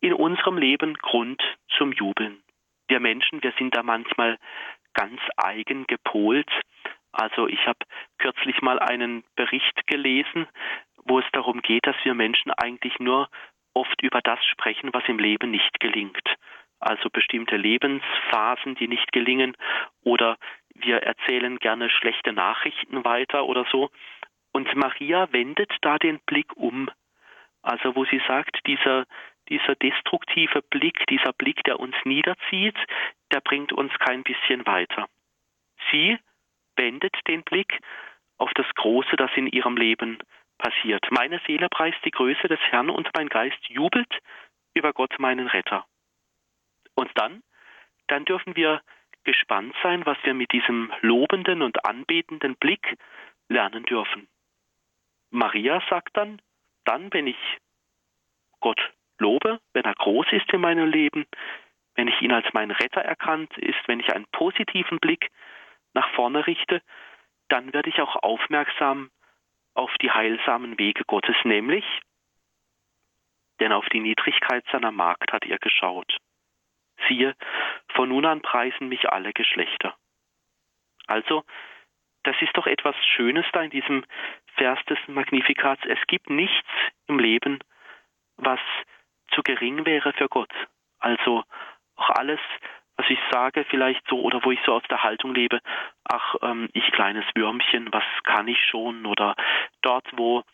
in unserem Leben Grund zum Jubeln? Wir Menschen, wir sind da manchmal ganz eigen gepolt. Also ich habe kürzlich mal einen Bericht gelesen, wo es darum geht, dass wir Menschen eigentlich nur oft über das sprechen, was im Leben nicht gelingt. Also bestimmte Lebensphasen, die nicht gelingen, oder wir erzählen gerne schlechte Nachrichten weiter oder so. Und Maria wendet da den Blick um. Also wo sie sagt, dieser, dieser destruktive Blick, dieser Blick, der uns niederzieht, der bringt uns kein bisschen weiter. Sie wendet den Blick auf das Große, das in ihrem Leben passiert. Meine Seele preist die Größe des Herrn und mein Geist jubelt über Gott, meinen Retter. Und dann, dann dürfen wir gespannt sein, was wir mit diesem lobenden und anbetenden Blick lernen dürfen. Maria sagt dann, dann, wenn ich Gott lobe, wenn er groß ist in meinem Leben, wenn ich ihn als meinen Retter erkannt ist, wenn ich einen positiven Blick nach vorne richte, dann werde ich auch aufmerksam auf die heilsamen Wege Gottes, nämlich, denn auf die Niedrigkeit seiner Magd hat er geschaut. Siehe, von nun an preisen mich alle Geschlechter. Also, das ist doch etwas Schönes da in diesem Vers des Magnifikats. Es gibt nichts im Leben, was zu gering wäre für Gott. Also auch alles, was ich sage, vielleicht so, oder wo ich so aus der Haltung lebe, ach, ähm, ich kleines Würmchen, was kann ich schon? Oder dort, wo,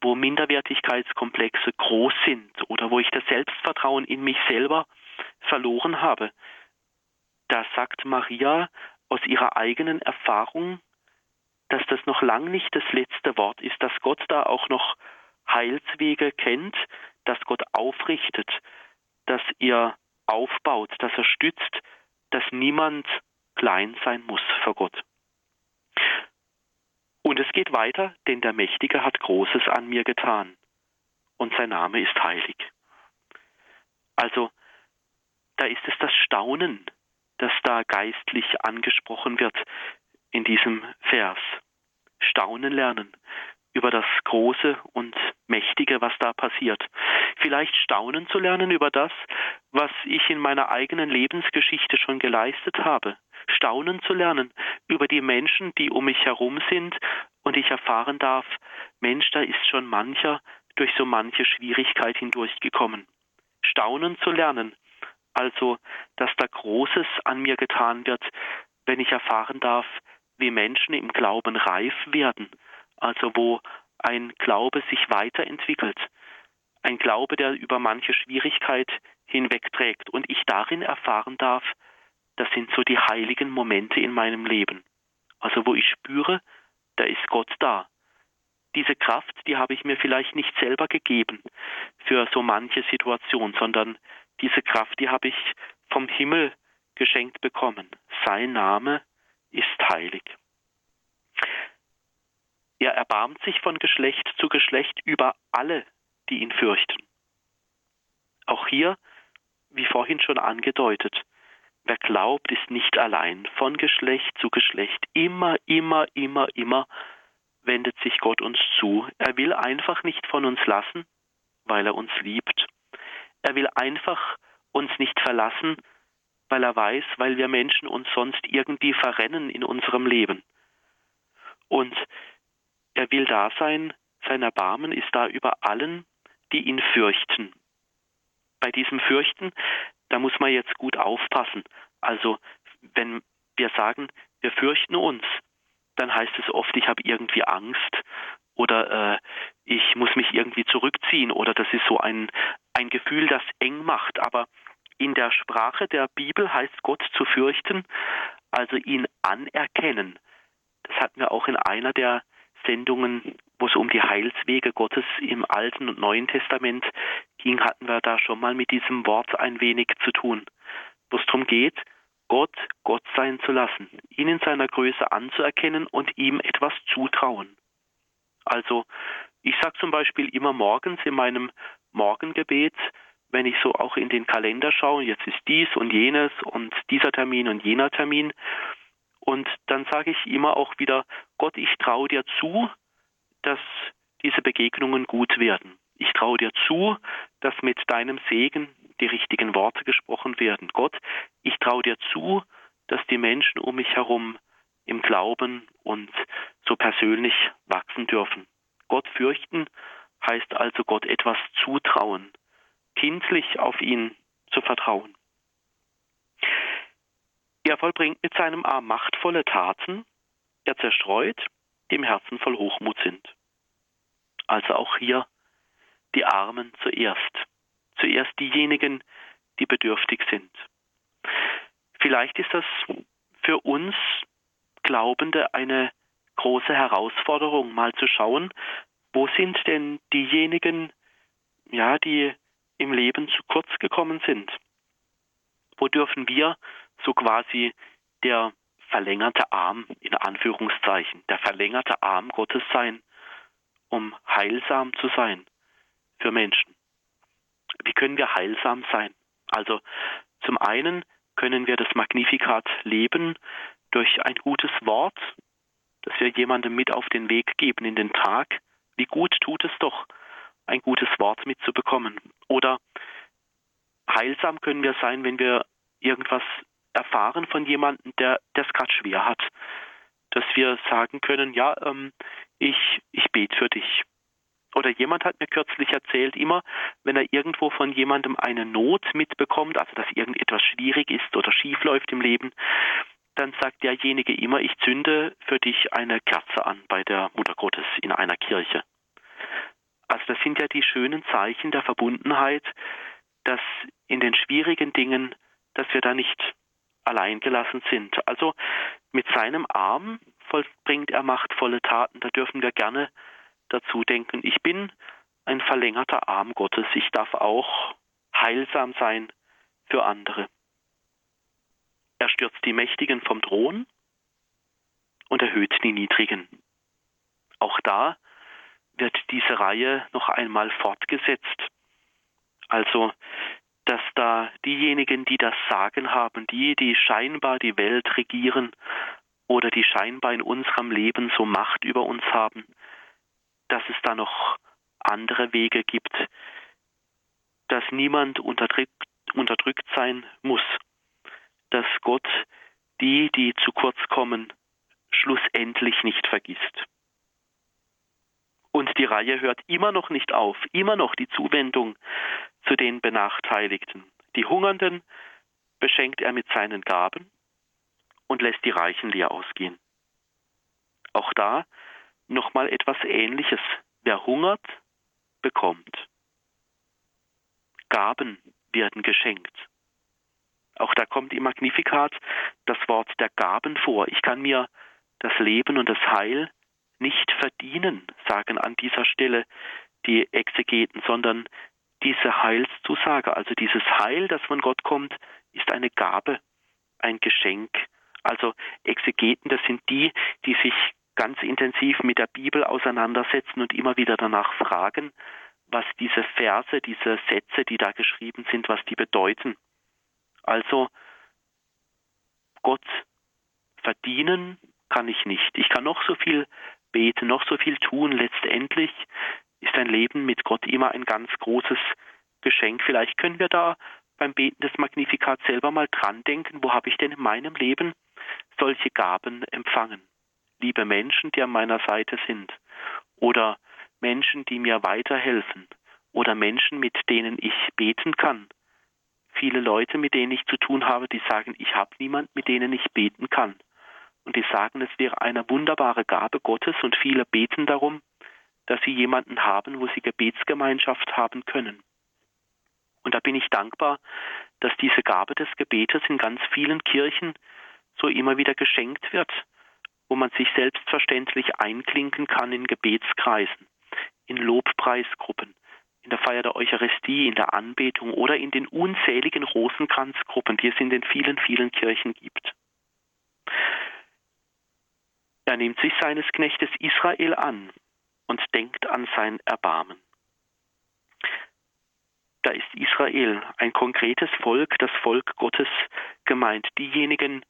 wo Minderwertigkeitskomplexe groß sind oder wo ich das Selbstvertrauen in mich selber verloren habe. Da sagt Maria aus ihrer eigenen Erfahrung, dass das noch lang nicht das letzte Wort ist, dass Gott da auch noch Heilswege kennt, dass Gott aufrichtet, dass er aufbaut, dass er stützt, dass niemand klein sein muss vor Gott. Und es geht weiter, denn der Mächtige hat Großes an mir getan und sein Name ist heilig. Also da ist es das Staunen, das da geistlich angesprochen wird in diesem Vers. Staunen lernen über das Große und Mächtige, was da passiert. Vielleicht staunen zu lernen über das, was ich in meiner eigenen Lebensgeschichte schon geleistet habe. Staunen zu lernen über die Menschen, die um mich herum sind und ich erfahren darf, Mensch, da ist schon mancher durch so manche Schwierigkeit hindurchgekommen. Staunen zu lernen, also dass da Großes an mir getan wird, wenn ich erfahren darf, wie Menschen im Glauben reif werden, also wo ein Glaube sich weiterentwickelt, ein Glaube, der über manche Schwierigkeit hinwegträgt und ich darin erfahren darf, das sind so die heiligen Momente in meinem Leben. Also wo ich spüre, da ist Gott da. Diese Kraft, die habe ich mir vielleicht nicht selber gegeben für so manche Situation, sondern diese Kraft, die habe ich vom Himmel geschenkt bekommen. Sein Name ist heilig. Er erbarmt sich von Geschlecht zu Geschlecht über alle, die ihn fürchten. Auch hier, wie vorhin schon angedeutet, wer glaubt, ist nicht allein. Von Geschlecht zu Geschlecht, immer, immer, immer, immer wendet sich Gott uns zu. Er will einfach nicht von uns lassen, weil er uns liebt. Er will einfach uns nicht verlassen, weil er weiß, weil wir Menschen uns sonst irgendwie verrennen in unserem Leben. Und er will da sein, sein Erbarmen ist da über allen, die ihn fürchten. Bei diesem Fürchten, da muss man jetzt gut aufpassen. Also wenn wir sagen, wir fürchten uns, dann heißt es oft, ich habe irgendwie Angst oder äh, ich muss mich irgendwie zurückziehen oder das ist so ein, ein Gefühl, das eng macht. Aber in der Sprache der Bibel heißt Gott zu fürchten, also ihn anerkennen. Das hatten wir auch in einer der Sendungen, wo es um die Heilswege Gottes im Alten und Neuen Testament ging, hatten wir da schon mal mit diesem Wort ein wenig zu tun, wo es darum geht, Gott Gott sein zu lassen, ihn in seiner Größe anzuerkennen und ihm etwas zutrauen. Also ich sage zum Beispiel immer morgens in meinem Morgengebet, wenn ich so auch in den Kalender schaue, jetzt ist dies und jenes und dieser Termin und jener Termin, und dann sage ich immer auch wieder, Gott, ich traue dir zu, dass diese Begegnungen gut werden. Ich traue dir zu, dass mit deinem Segen die richtigen Worte gesprochen werden. Gott, ich traue dir zu, dass die Menschen um mich herum im Glauben und so persönlich wachsen dürfen. Gott fürchten heißt also Gott etwas zutrauen, kindlich auf ihn zu vertrauen. Er vollbringt mit seinem Arm machtvolle Taten, er zerstreut, die im Herzen voll Hochmut sind. Also auch hier die Armen zuerst, zuerst diejenigen, die bedürftig sind. Vielleicht ist das für uns Glaubende eine große Herausforderung, mal zu schauen, wo sind denn diejenigen, ja, die im Leben zu kurz gekommen sind? Wo dürfen wir so quasi der verlängerte Arm in Anführungszeichen, der verlängerte Arm Gottes sein, um heilsam zu sein für Menschen. Wie können wir heilsam sein? Also zum einen können wir das Magnifikat leben durch ein gutes Wort, das wir jemandem mit auf den Weg geben in den Tag. Wie gut tut es doch, ein gutes Wort mitzubekommen. Oder heilsam können wir sein, wenn wir irgendwas erfahren von jemandem, der es gerade schwer hat, dass wir sagen können, ja, ähm, ich, ich bete für dich. Oder jemand hat mir kürzlich erzählt, immer wenn er irgendwo von jemandem eine Not mitbekommt, also dass irgendetwas schwierig ist oder schief läuft im Leben, dann sagt derjenige immer, ich zünde für dich eine Kerze an bei der Mutter Gottes in einer Kirche. Also das sind ja die schönen Zeichen der Verbundenheit, dass in den schwierigen Dingen, dass wir da nicht allein gelassen sind. Also mit seinem Arm vollbringt er machtvolle Taten. Da dürfen wir gerne dazu denken. Ich bin ein verlängerter Arm Gottes. Ich darf auch heilsam sein für andere. Er stürzt die Mächtigen vom Thron und erhöht die Niedrigen. Auch da wird diese Reihe noch einmal fortgesetzt. Also, dass da diejenigen, die das Sagen haben, die, die scheinbar die Welt regieren oder die scheinbar in unserem Leben so Macht über uns haben, dass es da noch andere Wege gibt, dass niemand unterdrückt, unterdrückt sein muss, dass Gott die, die zu kurz kommen, schlussendlich nicht vergisst. Und die Reihe hört immer noch nicht auf, immer noch die Zuwendung zu den Benachteiligten. Die Hungernden beschenkt er mit seinen Gaben und lässt die Reichen leer ausgehen. Auch da nochmal etwas Ähnliches. Wer hungert, bekommt. Gaben werden geschenkt. Auch da kommt im Magnifikat das Wort der Gaben vor. Ich kann mir das Leben und das Heil nicht verdienen, sagen an dieser Stelle die Exegeten, sondern diese Heilszusage, also dieses Heil, das von Gott kommt, ist eine Gabe, ein Geschenk. Also Exegeten, das sind die, die sich ganz intensiv mit der Bibel auseinandersetzen und immer wieder danach fragen, was diese Verse, diese Sätze, die da geschrieben sind, was die bedeuten. Also Gott verdienen kann ich nicht. Ich kann noch so viel beten, noch so viel tun. Letztendlich ist ein Leben mit Gott immer ein ganz großes Geschenk. Vielleicht können wir da beim Beten des Magnifikat selber mal dran denken, wo habe ich denn in meinem Leben solche Gaben empfangen? Liebe Menschen, die an meiner Seite sind, oder Menschen, die mir weiterhelfen, oder Menschen, mit denen ich beten kann. Viele Leute, mit denen ich zu tun habe, die sagen, ich habe niemand, mit denen ich beten kann. Und die sagen, es wäre eine wunderbare Gabe Gottes und viele beten darum, dass sie jemanden haben, wo sie Gebetsgemeinschaft haben können. Und da bin ich dankbar, dass diese Gabe des Gebetes in ganz vielen Kirchen so immer wieder geschenkt wird, wo man sich selbstverständlich einklinken kann in Gebetskreisen, in Lobpreisgruppen, in der Feier der Eucharistie, in der Anbetung oder in den unzähligen Rosenkranzgruppen, die es in den vielen, vielen Kirchen gibt. Er nimmt sich seines Knechtes Israel an und denkt an sein Erbarmen. Da ist Israel ein konkretes Volk, das Volk Gottes gemeint, diejenigen,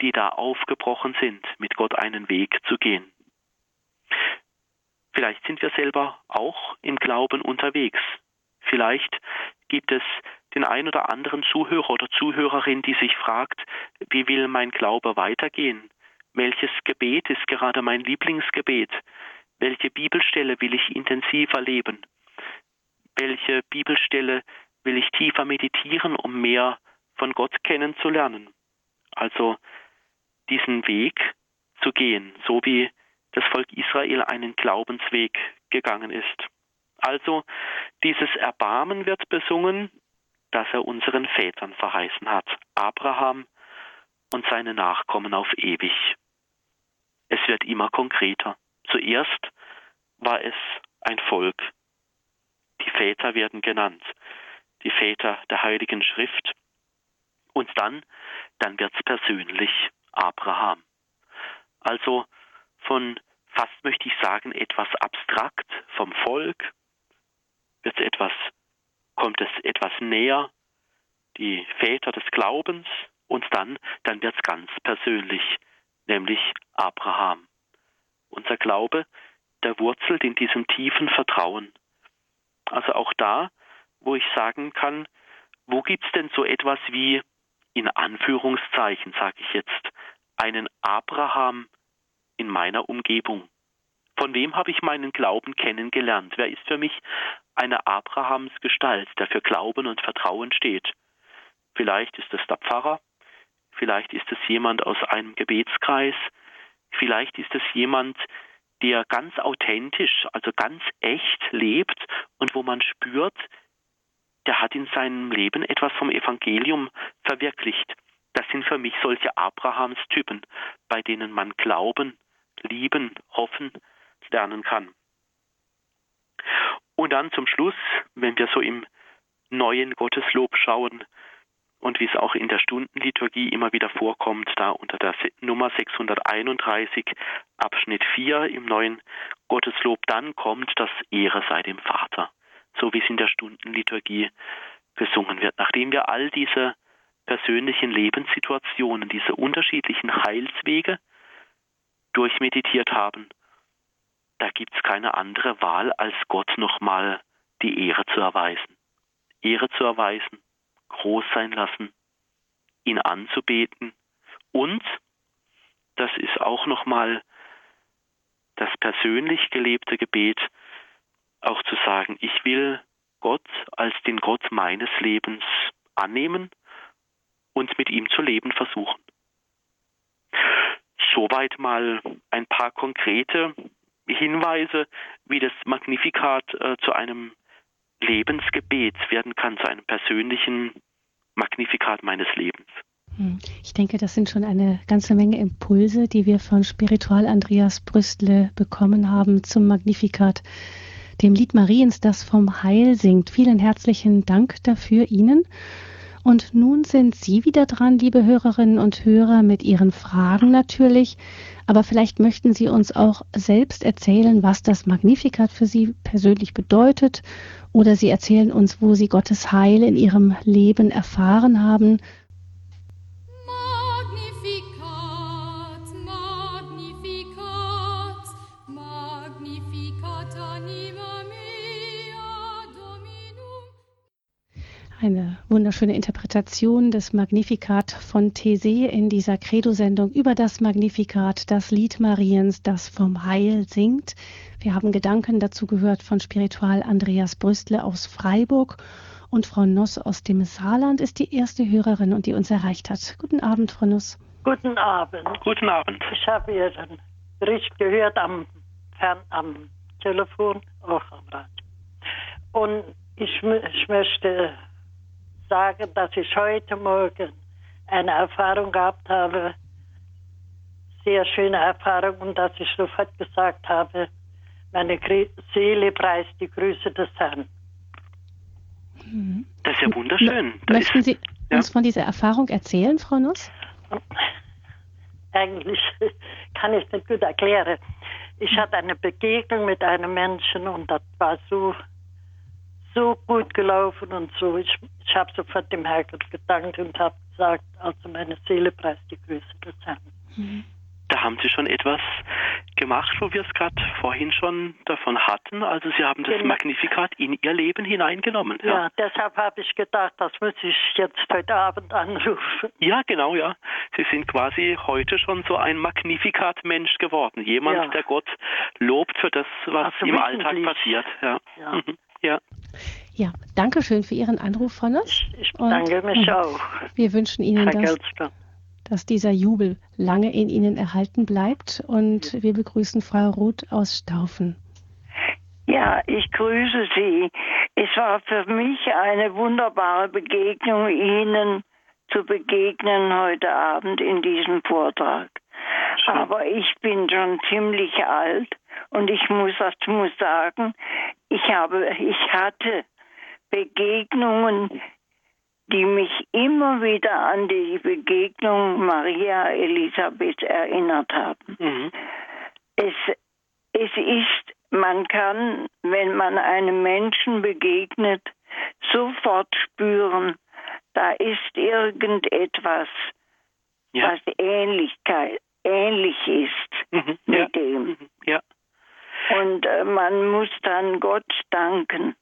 die da aufgebrochen sind, mit Gott einen Weg zu gehen. Vielleicht sind wir selber auch im Glauben unterwegs. Vielleicht gibt es den ein oder anderen Zuhörer oder Zuhörerin, die sich fragt, wie will mein Glaube weitergehen? Welches Gebet ist gerade mein Lieblingsgebet? Welche Bibelstelle will ich intensiver leben? Welche Bibelstelle will ich tiefer meditieren, um mehr von Gott kennenzulernen? Also diesen Weg zu gehen, so wie das Volk Israel einen Glaubensweg gegangen ist. Also dieses Erbarmen wird besungen, das er unseren Vätern verheißen hat, Abraham und seine Nachkommen auf ewig. Es wird immer konkreter. Zuerst war es ein Volk. Die Väter werden genannt, die Väter der Heiligen Schrift. Und dann, dann wird's persönlich, Abraham. Also von fast möchte ich sagen etwas abstrakt vom Volk wird etwas kommt es etwas näher die Väter des Glaubens und dann dann wird's ganz persönlich nämlich Abraham. Unser Glaube, der wurzelt in diesem tiefen Vertrauen. Also auch da, wo ich sagen kann, wo gibt's denn so etwas wie, in Anführungszeichen sage ich jetzt, einen Abraham in meiner Umgebung? Von wem habe ich meinen Glauben kennengelernt? Wer ist für mich eine Abrahamsgestalt, der für Glauben und Vertrauen steht? Vielleicht ist es der Pfarrer, vielleicht ist es jemand aus einem Gebetskreis, vielleicht ist es jemand, der ganz authentisch, also ganz echt lebt und wo man spürt, der hat in seinem Leben etwas vom Evangelium verwirklicht. Das sind für mich solche Abrahamstypen, bei denen man Glauben lieben, hoffen lernen kann. Und dann zum Schluss, wenn wir so im neuen Gotteslob schauen und wie es auch in der Stundenliturgie immer wieder vorkommt, da unter der Nummer 631 Abschnitt 4 im neuen Gotteslob, dann kommt das Ehre sei dem Vater, so wie es in der Stundenliturgie gesungen wird. Nachdem wir all diese persönlichen Lebenssituationen, diese unterschiedlichen Heilswege durchmeditiert haben, da gibt es keine andere Wahl, als Gott nochmal die Ehre zu erweisen. Ehre zu erweisen, groß sein lassen, ihn anzubeten und, das ist auch nochmal das persönlich gelebte Gebet, auch zu sagen, ich will Gott als den Gott meines Lebens annehmen und mit ihm zu leben versuchen. Soweit mal ein paar konkrete Hinweise, wie das Magnifikat äh, zu einem Lebensgebet werden kann, zu einem persönlichen Magnifikat meines Lebens. Hm. Ich denke, das sind schon eine ganze Menge Impulse, die wir von Spiritual Andreas Brüstle bekommen haben zum Magnifikat, dem Lied Mariens, das vom Heil singt. Vielen herzlichen Dank dafür Ihnen. Und nun sind Sie wieder dran, liebe Hörerinnen und Hörer, mit Ihren Fragen natürlich. Aber vielleicht möchten Sie uns auch selbst erzählen, was das Magnificat für Sie persönlich bedeutet. Oder Sie erzählen uns, wo Sie Gottes Heil in Ihrem Leben erfahren haben. Eine wunderschöne Interpretation des Magnificat von Thésée in dieser Credo-Sendung über das Magnificat, das Lied Mariens, das vom Heil singt. Wir haben Gedanken dazu gehört von Spiritual Andreas Brüstle aus Freiburg und Frau Noss aus dem Saarland ist die erste Hörerin und die uns erreicht hat. Guten Abend, Frau Nuss. Guten Abend. Guten Abend. Ich habe Ihren Bericht gehört am, Fern am Telefon, auch am Radio. Und ich, ich möchte sagen, dass ich heute Morgen eine Erfahrung gehabt habe, sehr schöne Erfahrung, und dass ich sofort gesagt habe, meine Seele preist die Grüße des Herrn. Das ist ja wunderschön. Das Möchten Sie ja? uns von dieser Erfahrung erzählen, Frau Nuss? Eigentlich kann ich es nicht gut erklären. Ich hatte eine Begegnung mit einem Menschen und das war so so gut gelaufen und so. Ich, ich habe sofort dem Herrgott gedankt und habe gesagt, also meine Seele preist die Größe des Herrn. Mhm. Da haben Sie schon etwas gemacht, wo wir es gerade vorhin schon davon hatten. Also Sie haben das genau. Magnifikat in Ihr Leben hineingenommen. Ja, ja deshalb habe ich gedacht, das muss ich jetzt heute Abend anrufen. Ja, genau, ja. Sie sind quasi heute schon so ein Magnifikat-Mensch geworden. Jemand, ja. der Gott lobt für das, was also im Alltag passiert. Ja. ja. Mhm. Ja. Ja, danke schön für Ihren Anruf, Frau Nosch. Ich bedanke Und, mich auch. Wir wünschen Ihnen, dass, dass, dieser Jubel lange in Ihnen erhalten bleibt. Und wir begrüßen Frau Ruth aus Staufen. Ja, ich grüße Sie. Es war für mich eine wunderbare Begegnung, Ihnen zu begegnen heute Abend in diesem Vortrag. Schön. Aber ich bin schon ziemlich alt und ich muss, muss sagen, ich habe, ich hatte Begegnungen, die mich immer wieder an die Begegnung Maria Elisabeth erinnert haben. Mhm. Es, es ist, man kann, wenn man einem Menschen begegnet, sofort spüren, da ist irgendetwas, ja. was Ähnlichkeit, ähnlich ist mhm. mit ja. dem. Mhm. Ja. Man muss dann Gott danken.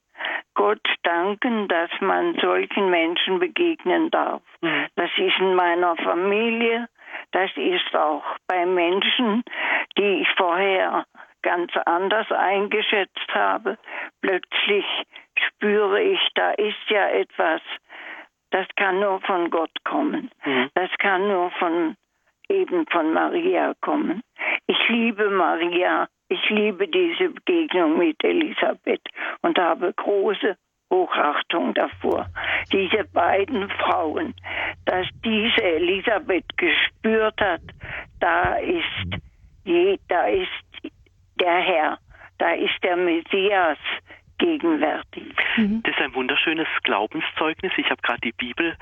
Gott danken, dass man solchen Menschen begegnen darf. Mhm. Das ist in meiner Familie, das ist auch bei Menschen, die ich vorher ganz anders eingeschätzt habe. Plötzlich spüre ich, da ist ja etwas, das kann nur von Gott kommen. Mhm. Das kann nur von eben von Maria kommen. Ich liebe Maria liebe diese Begegnung mit Elisabeth und habe große Hochachtung davor. Diese beiden Frauen, dass diese Elisabeth gespürt hat, da ist da ist der Herr, da ist der Messias gegenwärtig. Mhm. Das ist ein wunderschönes Glaubenszeugnis. Ich habe gerade die Bibel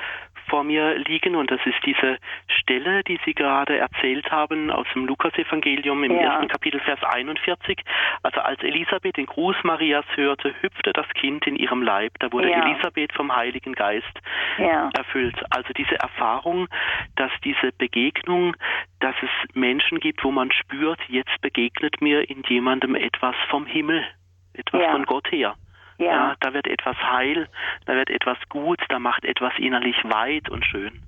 vor mir liegen und das ist diese Stelle, die Sie gerade erzählt haben aus dem Lukasevangelium im ja. ersten Kapitel Vers 41. Also als Elisabeth den Gruß Marias hörte, hüpfte das Kind in ihrem Leib. Da wurde ja. Elisabeth vom Heiligen Geist ja. erfüllt. Also diese Erfahrung, dass diese Begegnung, dass es Menschen gibt, wo man spürt, jetzt begegnet mir in jemandem etwas vom Himmel, etwas von Gott her. Ja. ja. Da wird etwas heil, da wird etwas gut, da macht etwas innerlich weit und schön.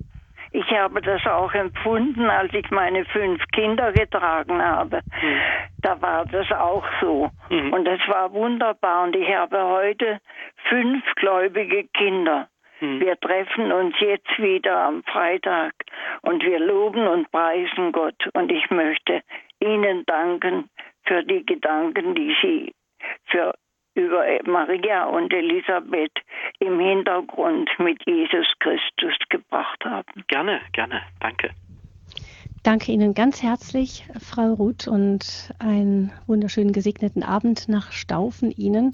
Ich habe das auch empfunden, als ich meine fünf Kinder getragen habe. Mhm. Da war das auch so. Mhm. Und das war wunderbar. Und ich habe heute fünf gläubige Kinder. Mhm. Wir treffen uns jetzt wieder am Freitag und wir loben und preisen Gott. Und ich möchte Ihnen danken für die Gedanken, die Sie für über Maria und Elisabeth im Hintergrund mit Jesus Christus gebracht haben. Gerne, gerne, danke. Danke Ihnen ganz herzlich, Frau Ruth, und einen wunderschönen gesegneten Abend nach Staufen Ihnen.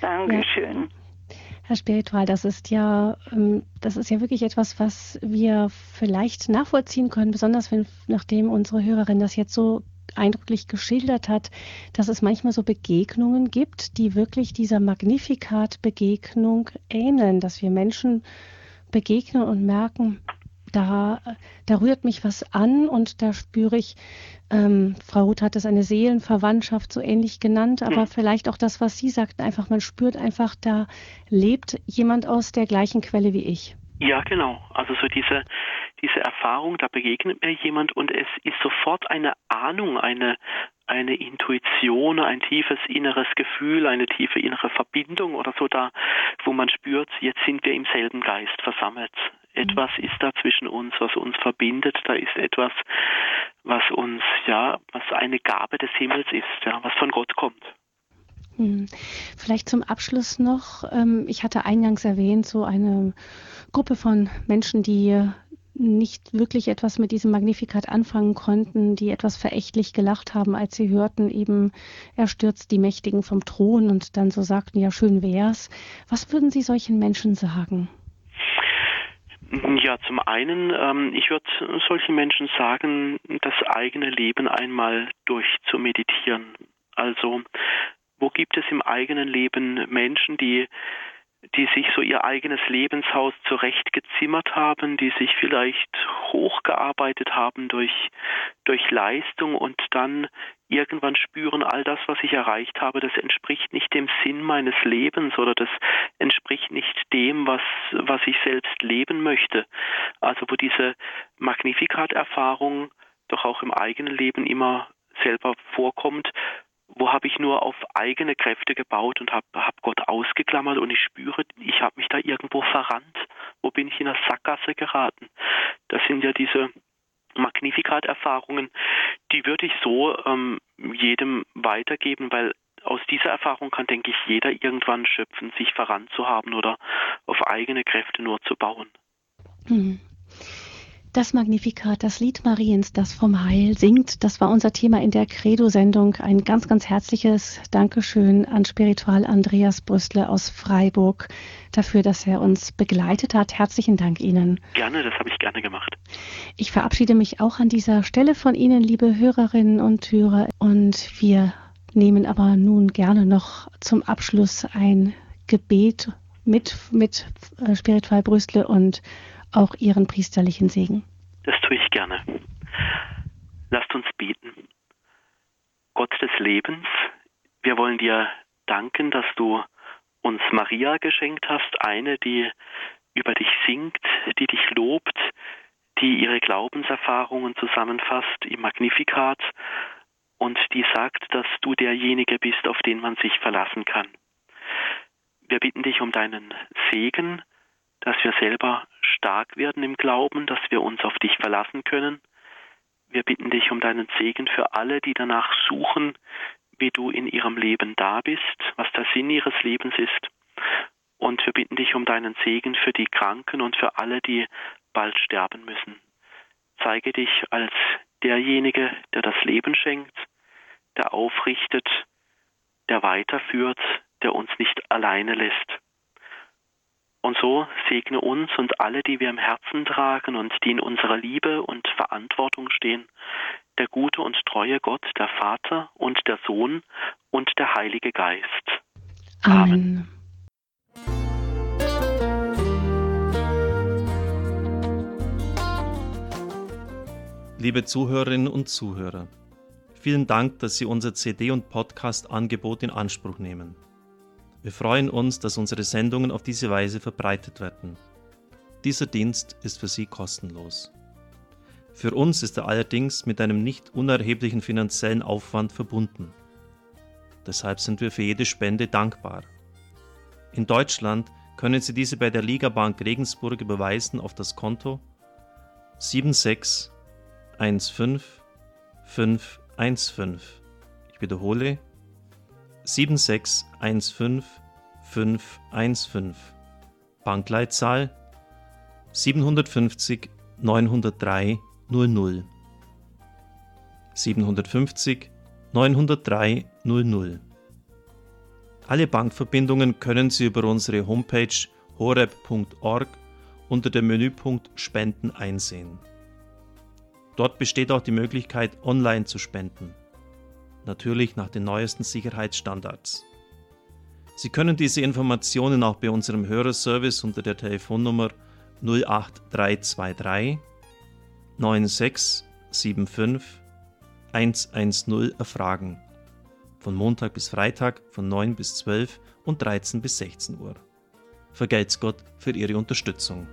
Dankeschön. Ja. Herr Spiritual, das ist ja, ähm, das ist ja wirklich etwas, was wir vielleicht nachvollziehen können, besonders wenn, nachdem unsere Hörerin das jetzt so eindrücklich geschildert hat, dass es manchmal so Begegnungen gibt, die wirklich dieser Magnificat-Begegnung ähneln, dass wir Menschen begegnen und merken, da, da rührt mich was an und da spüre ich, ähm, Frau Ruth hat es eine Seelenverwandtschaft so ähnlich genannt, aber mhm. vielleicht auch das, was Sie sagten, einfach, man spürt einfach, da lebt jemand aus der gleichen Quelle wie ich. Ja, genau. Also so diese, diese Erfahrung, da begegnet mir jemand und es ist sofort eine Ahnung, eine, eine Intuition, ein tiefes inneres Gefühl, eine tiefe innere Verbindung oder so da, wo man spürt, jetzt sind wir im selben Geist versammelt. Etwas mhm. ist da zwischen uns, was uns verbindet. Da ist etwas, was uns, ja, was eine Gabe des Himmels ist, ja, was von Gott kommt. Hm. Vielleicht zum Abschluss noch, ähm, ich hatte eingangs erwähnt, so eine Gruppe von Menschen, die nicht wirklich etwas mit diesem Magnifikat anfangen konnten, die etwas verächtlich gelacht haben, als sie hörten, eben er stürzt die Mächtigen vom Thron und dann so sagten, ja, schön wär's. Was würden Sie solchen Menschen sagen? Ja, zum einen, ähm, ich würde solchen Menschen sagen, das eigene Leben einmal durchzumeditieren. Also, wo gibt es im eigenen Leben Menschen, die die sich so ihr eigenes Lebenshaus zurechtgezimmert haben, die sich vielleicht hochgearbeitet haben durch, durch Leistung und dann irgendwann spüren, all das, was ich erreicht habe, das entspricht nicht dem Sinn meines Lebens oder das entspricht nicht dem, was, was ich selbst leben möchte. Also wo diese Magnificat-Erfahrung doch auch im eigenen Leben immer selber vorkommt, wo habe ich nur auf eigene Kräfte gebaut und habe hab Gott ausgeklammert und ich spüre, ich habe mich da irgendwo verrannt. Wo bin ich in der Sackgasse geraten? Das sind ja diese Magnificat-Erfahrungen, die würde ich so ähm, jedem weitergeben, weil aus dieser Erfahrung kann, denke ich, jeder irgendwann schöpfen, sich verrannt zu haben oder auf eigene Kräfte nur zu bauen. Mhm. Das Magnifikat, das Lied Mariens, das vom Heil singt, das war unser Thema in der Credo-Sendung. Ein ganz, ganz herzliches Dankeschön an Spiritual Andreas Brüstle aus Freiburg dafür, dass er uns begleitet hat. Herzlichen Dank Ihnen. Gerne, das habe ich gerne gemacht. Ich verabschiede mich auch an dieser Stelle von Ihnen, liebe Hörerinnen und Hörer. Und wir nehmen aber nun gerne noch zum Abschluss ein Gebet mit, mit äh, Spiritual Brüstle und auch Ihren priesterlichen Segen. Das tue ich gerne. Lasst uns beten. Gott des Lebens, wir wollen dir danken, dass du uns Maria geschenkt hast, eine, die über dich singt, die dich lobt, die ihre Glaubenserfahrungen zusammenfasst im Magnifikat und die sagt, dass du derjenige bist, auf den man sich verlassen kann. Wir bitten dich um deinen Segen, dass wir selber stark werden im Glauben, dass wir uns auf dich verlassen können. Wir bitten dich um deinen Segen für alle, die danach suchen, wie du in ihrem Leben da bist, was der Sinn ihres Lebens ist. Und wir bitten dich um deinen Segen für die Kranken und für alle, die bald sterben müssen. Zeige dich als derjenige, der das Leben schenkt, der aufrichtet, der weiterführt, der uns nicht alleine lässt. Und so segne uns und alle, die wir im Herzen tragen und die in unserer Liebe und Verantwortung stehen, der gute und treue Gott, der Vater und der Sohn und der Heilige Geist. Amen. Liebe Zuhörerinnen und Zuhörer, vielen Dank, dass Sie unser CD- und Podcast-Angebot in Anspruch nehmen. Wir freuen uns, dass unsere Sendungen auf diese Weise verbreitet werden. Dieser Dienst ist für Sie kostenlos. Für uns ist er allerdings mit einem nicht unerheblichen finanziellen Aufwand verbunden. Deshalb sind wir für jede Spende dankbar. In Deutschland können Sie diese bei der Ligabank Regensburg überweisen auf das Konto 7615515. Ich wiederhole 7615515. Bankleitzahl 750 903 00 750 903 00 Alle Bankverbindungen können Sie über unsere Homepage horeb.org unter dem Menüpunkt Spenden einsehen. Dort besteht auch die Möglichkeit, online zu spenden natürlich nach den neuesten Sicherheitsstandards. Sie können diese Informationen auch bei unserem Hörerservice unter der Telefonnummer 08323 9675 110 erfragen. Von Montag bis Freitag von 9 bis 12 und 13 bis 16 Uhr. Vergelt's Gott für Ihre Unterstützung.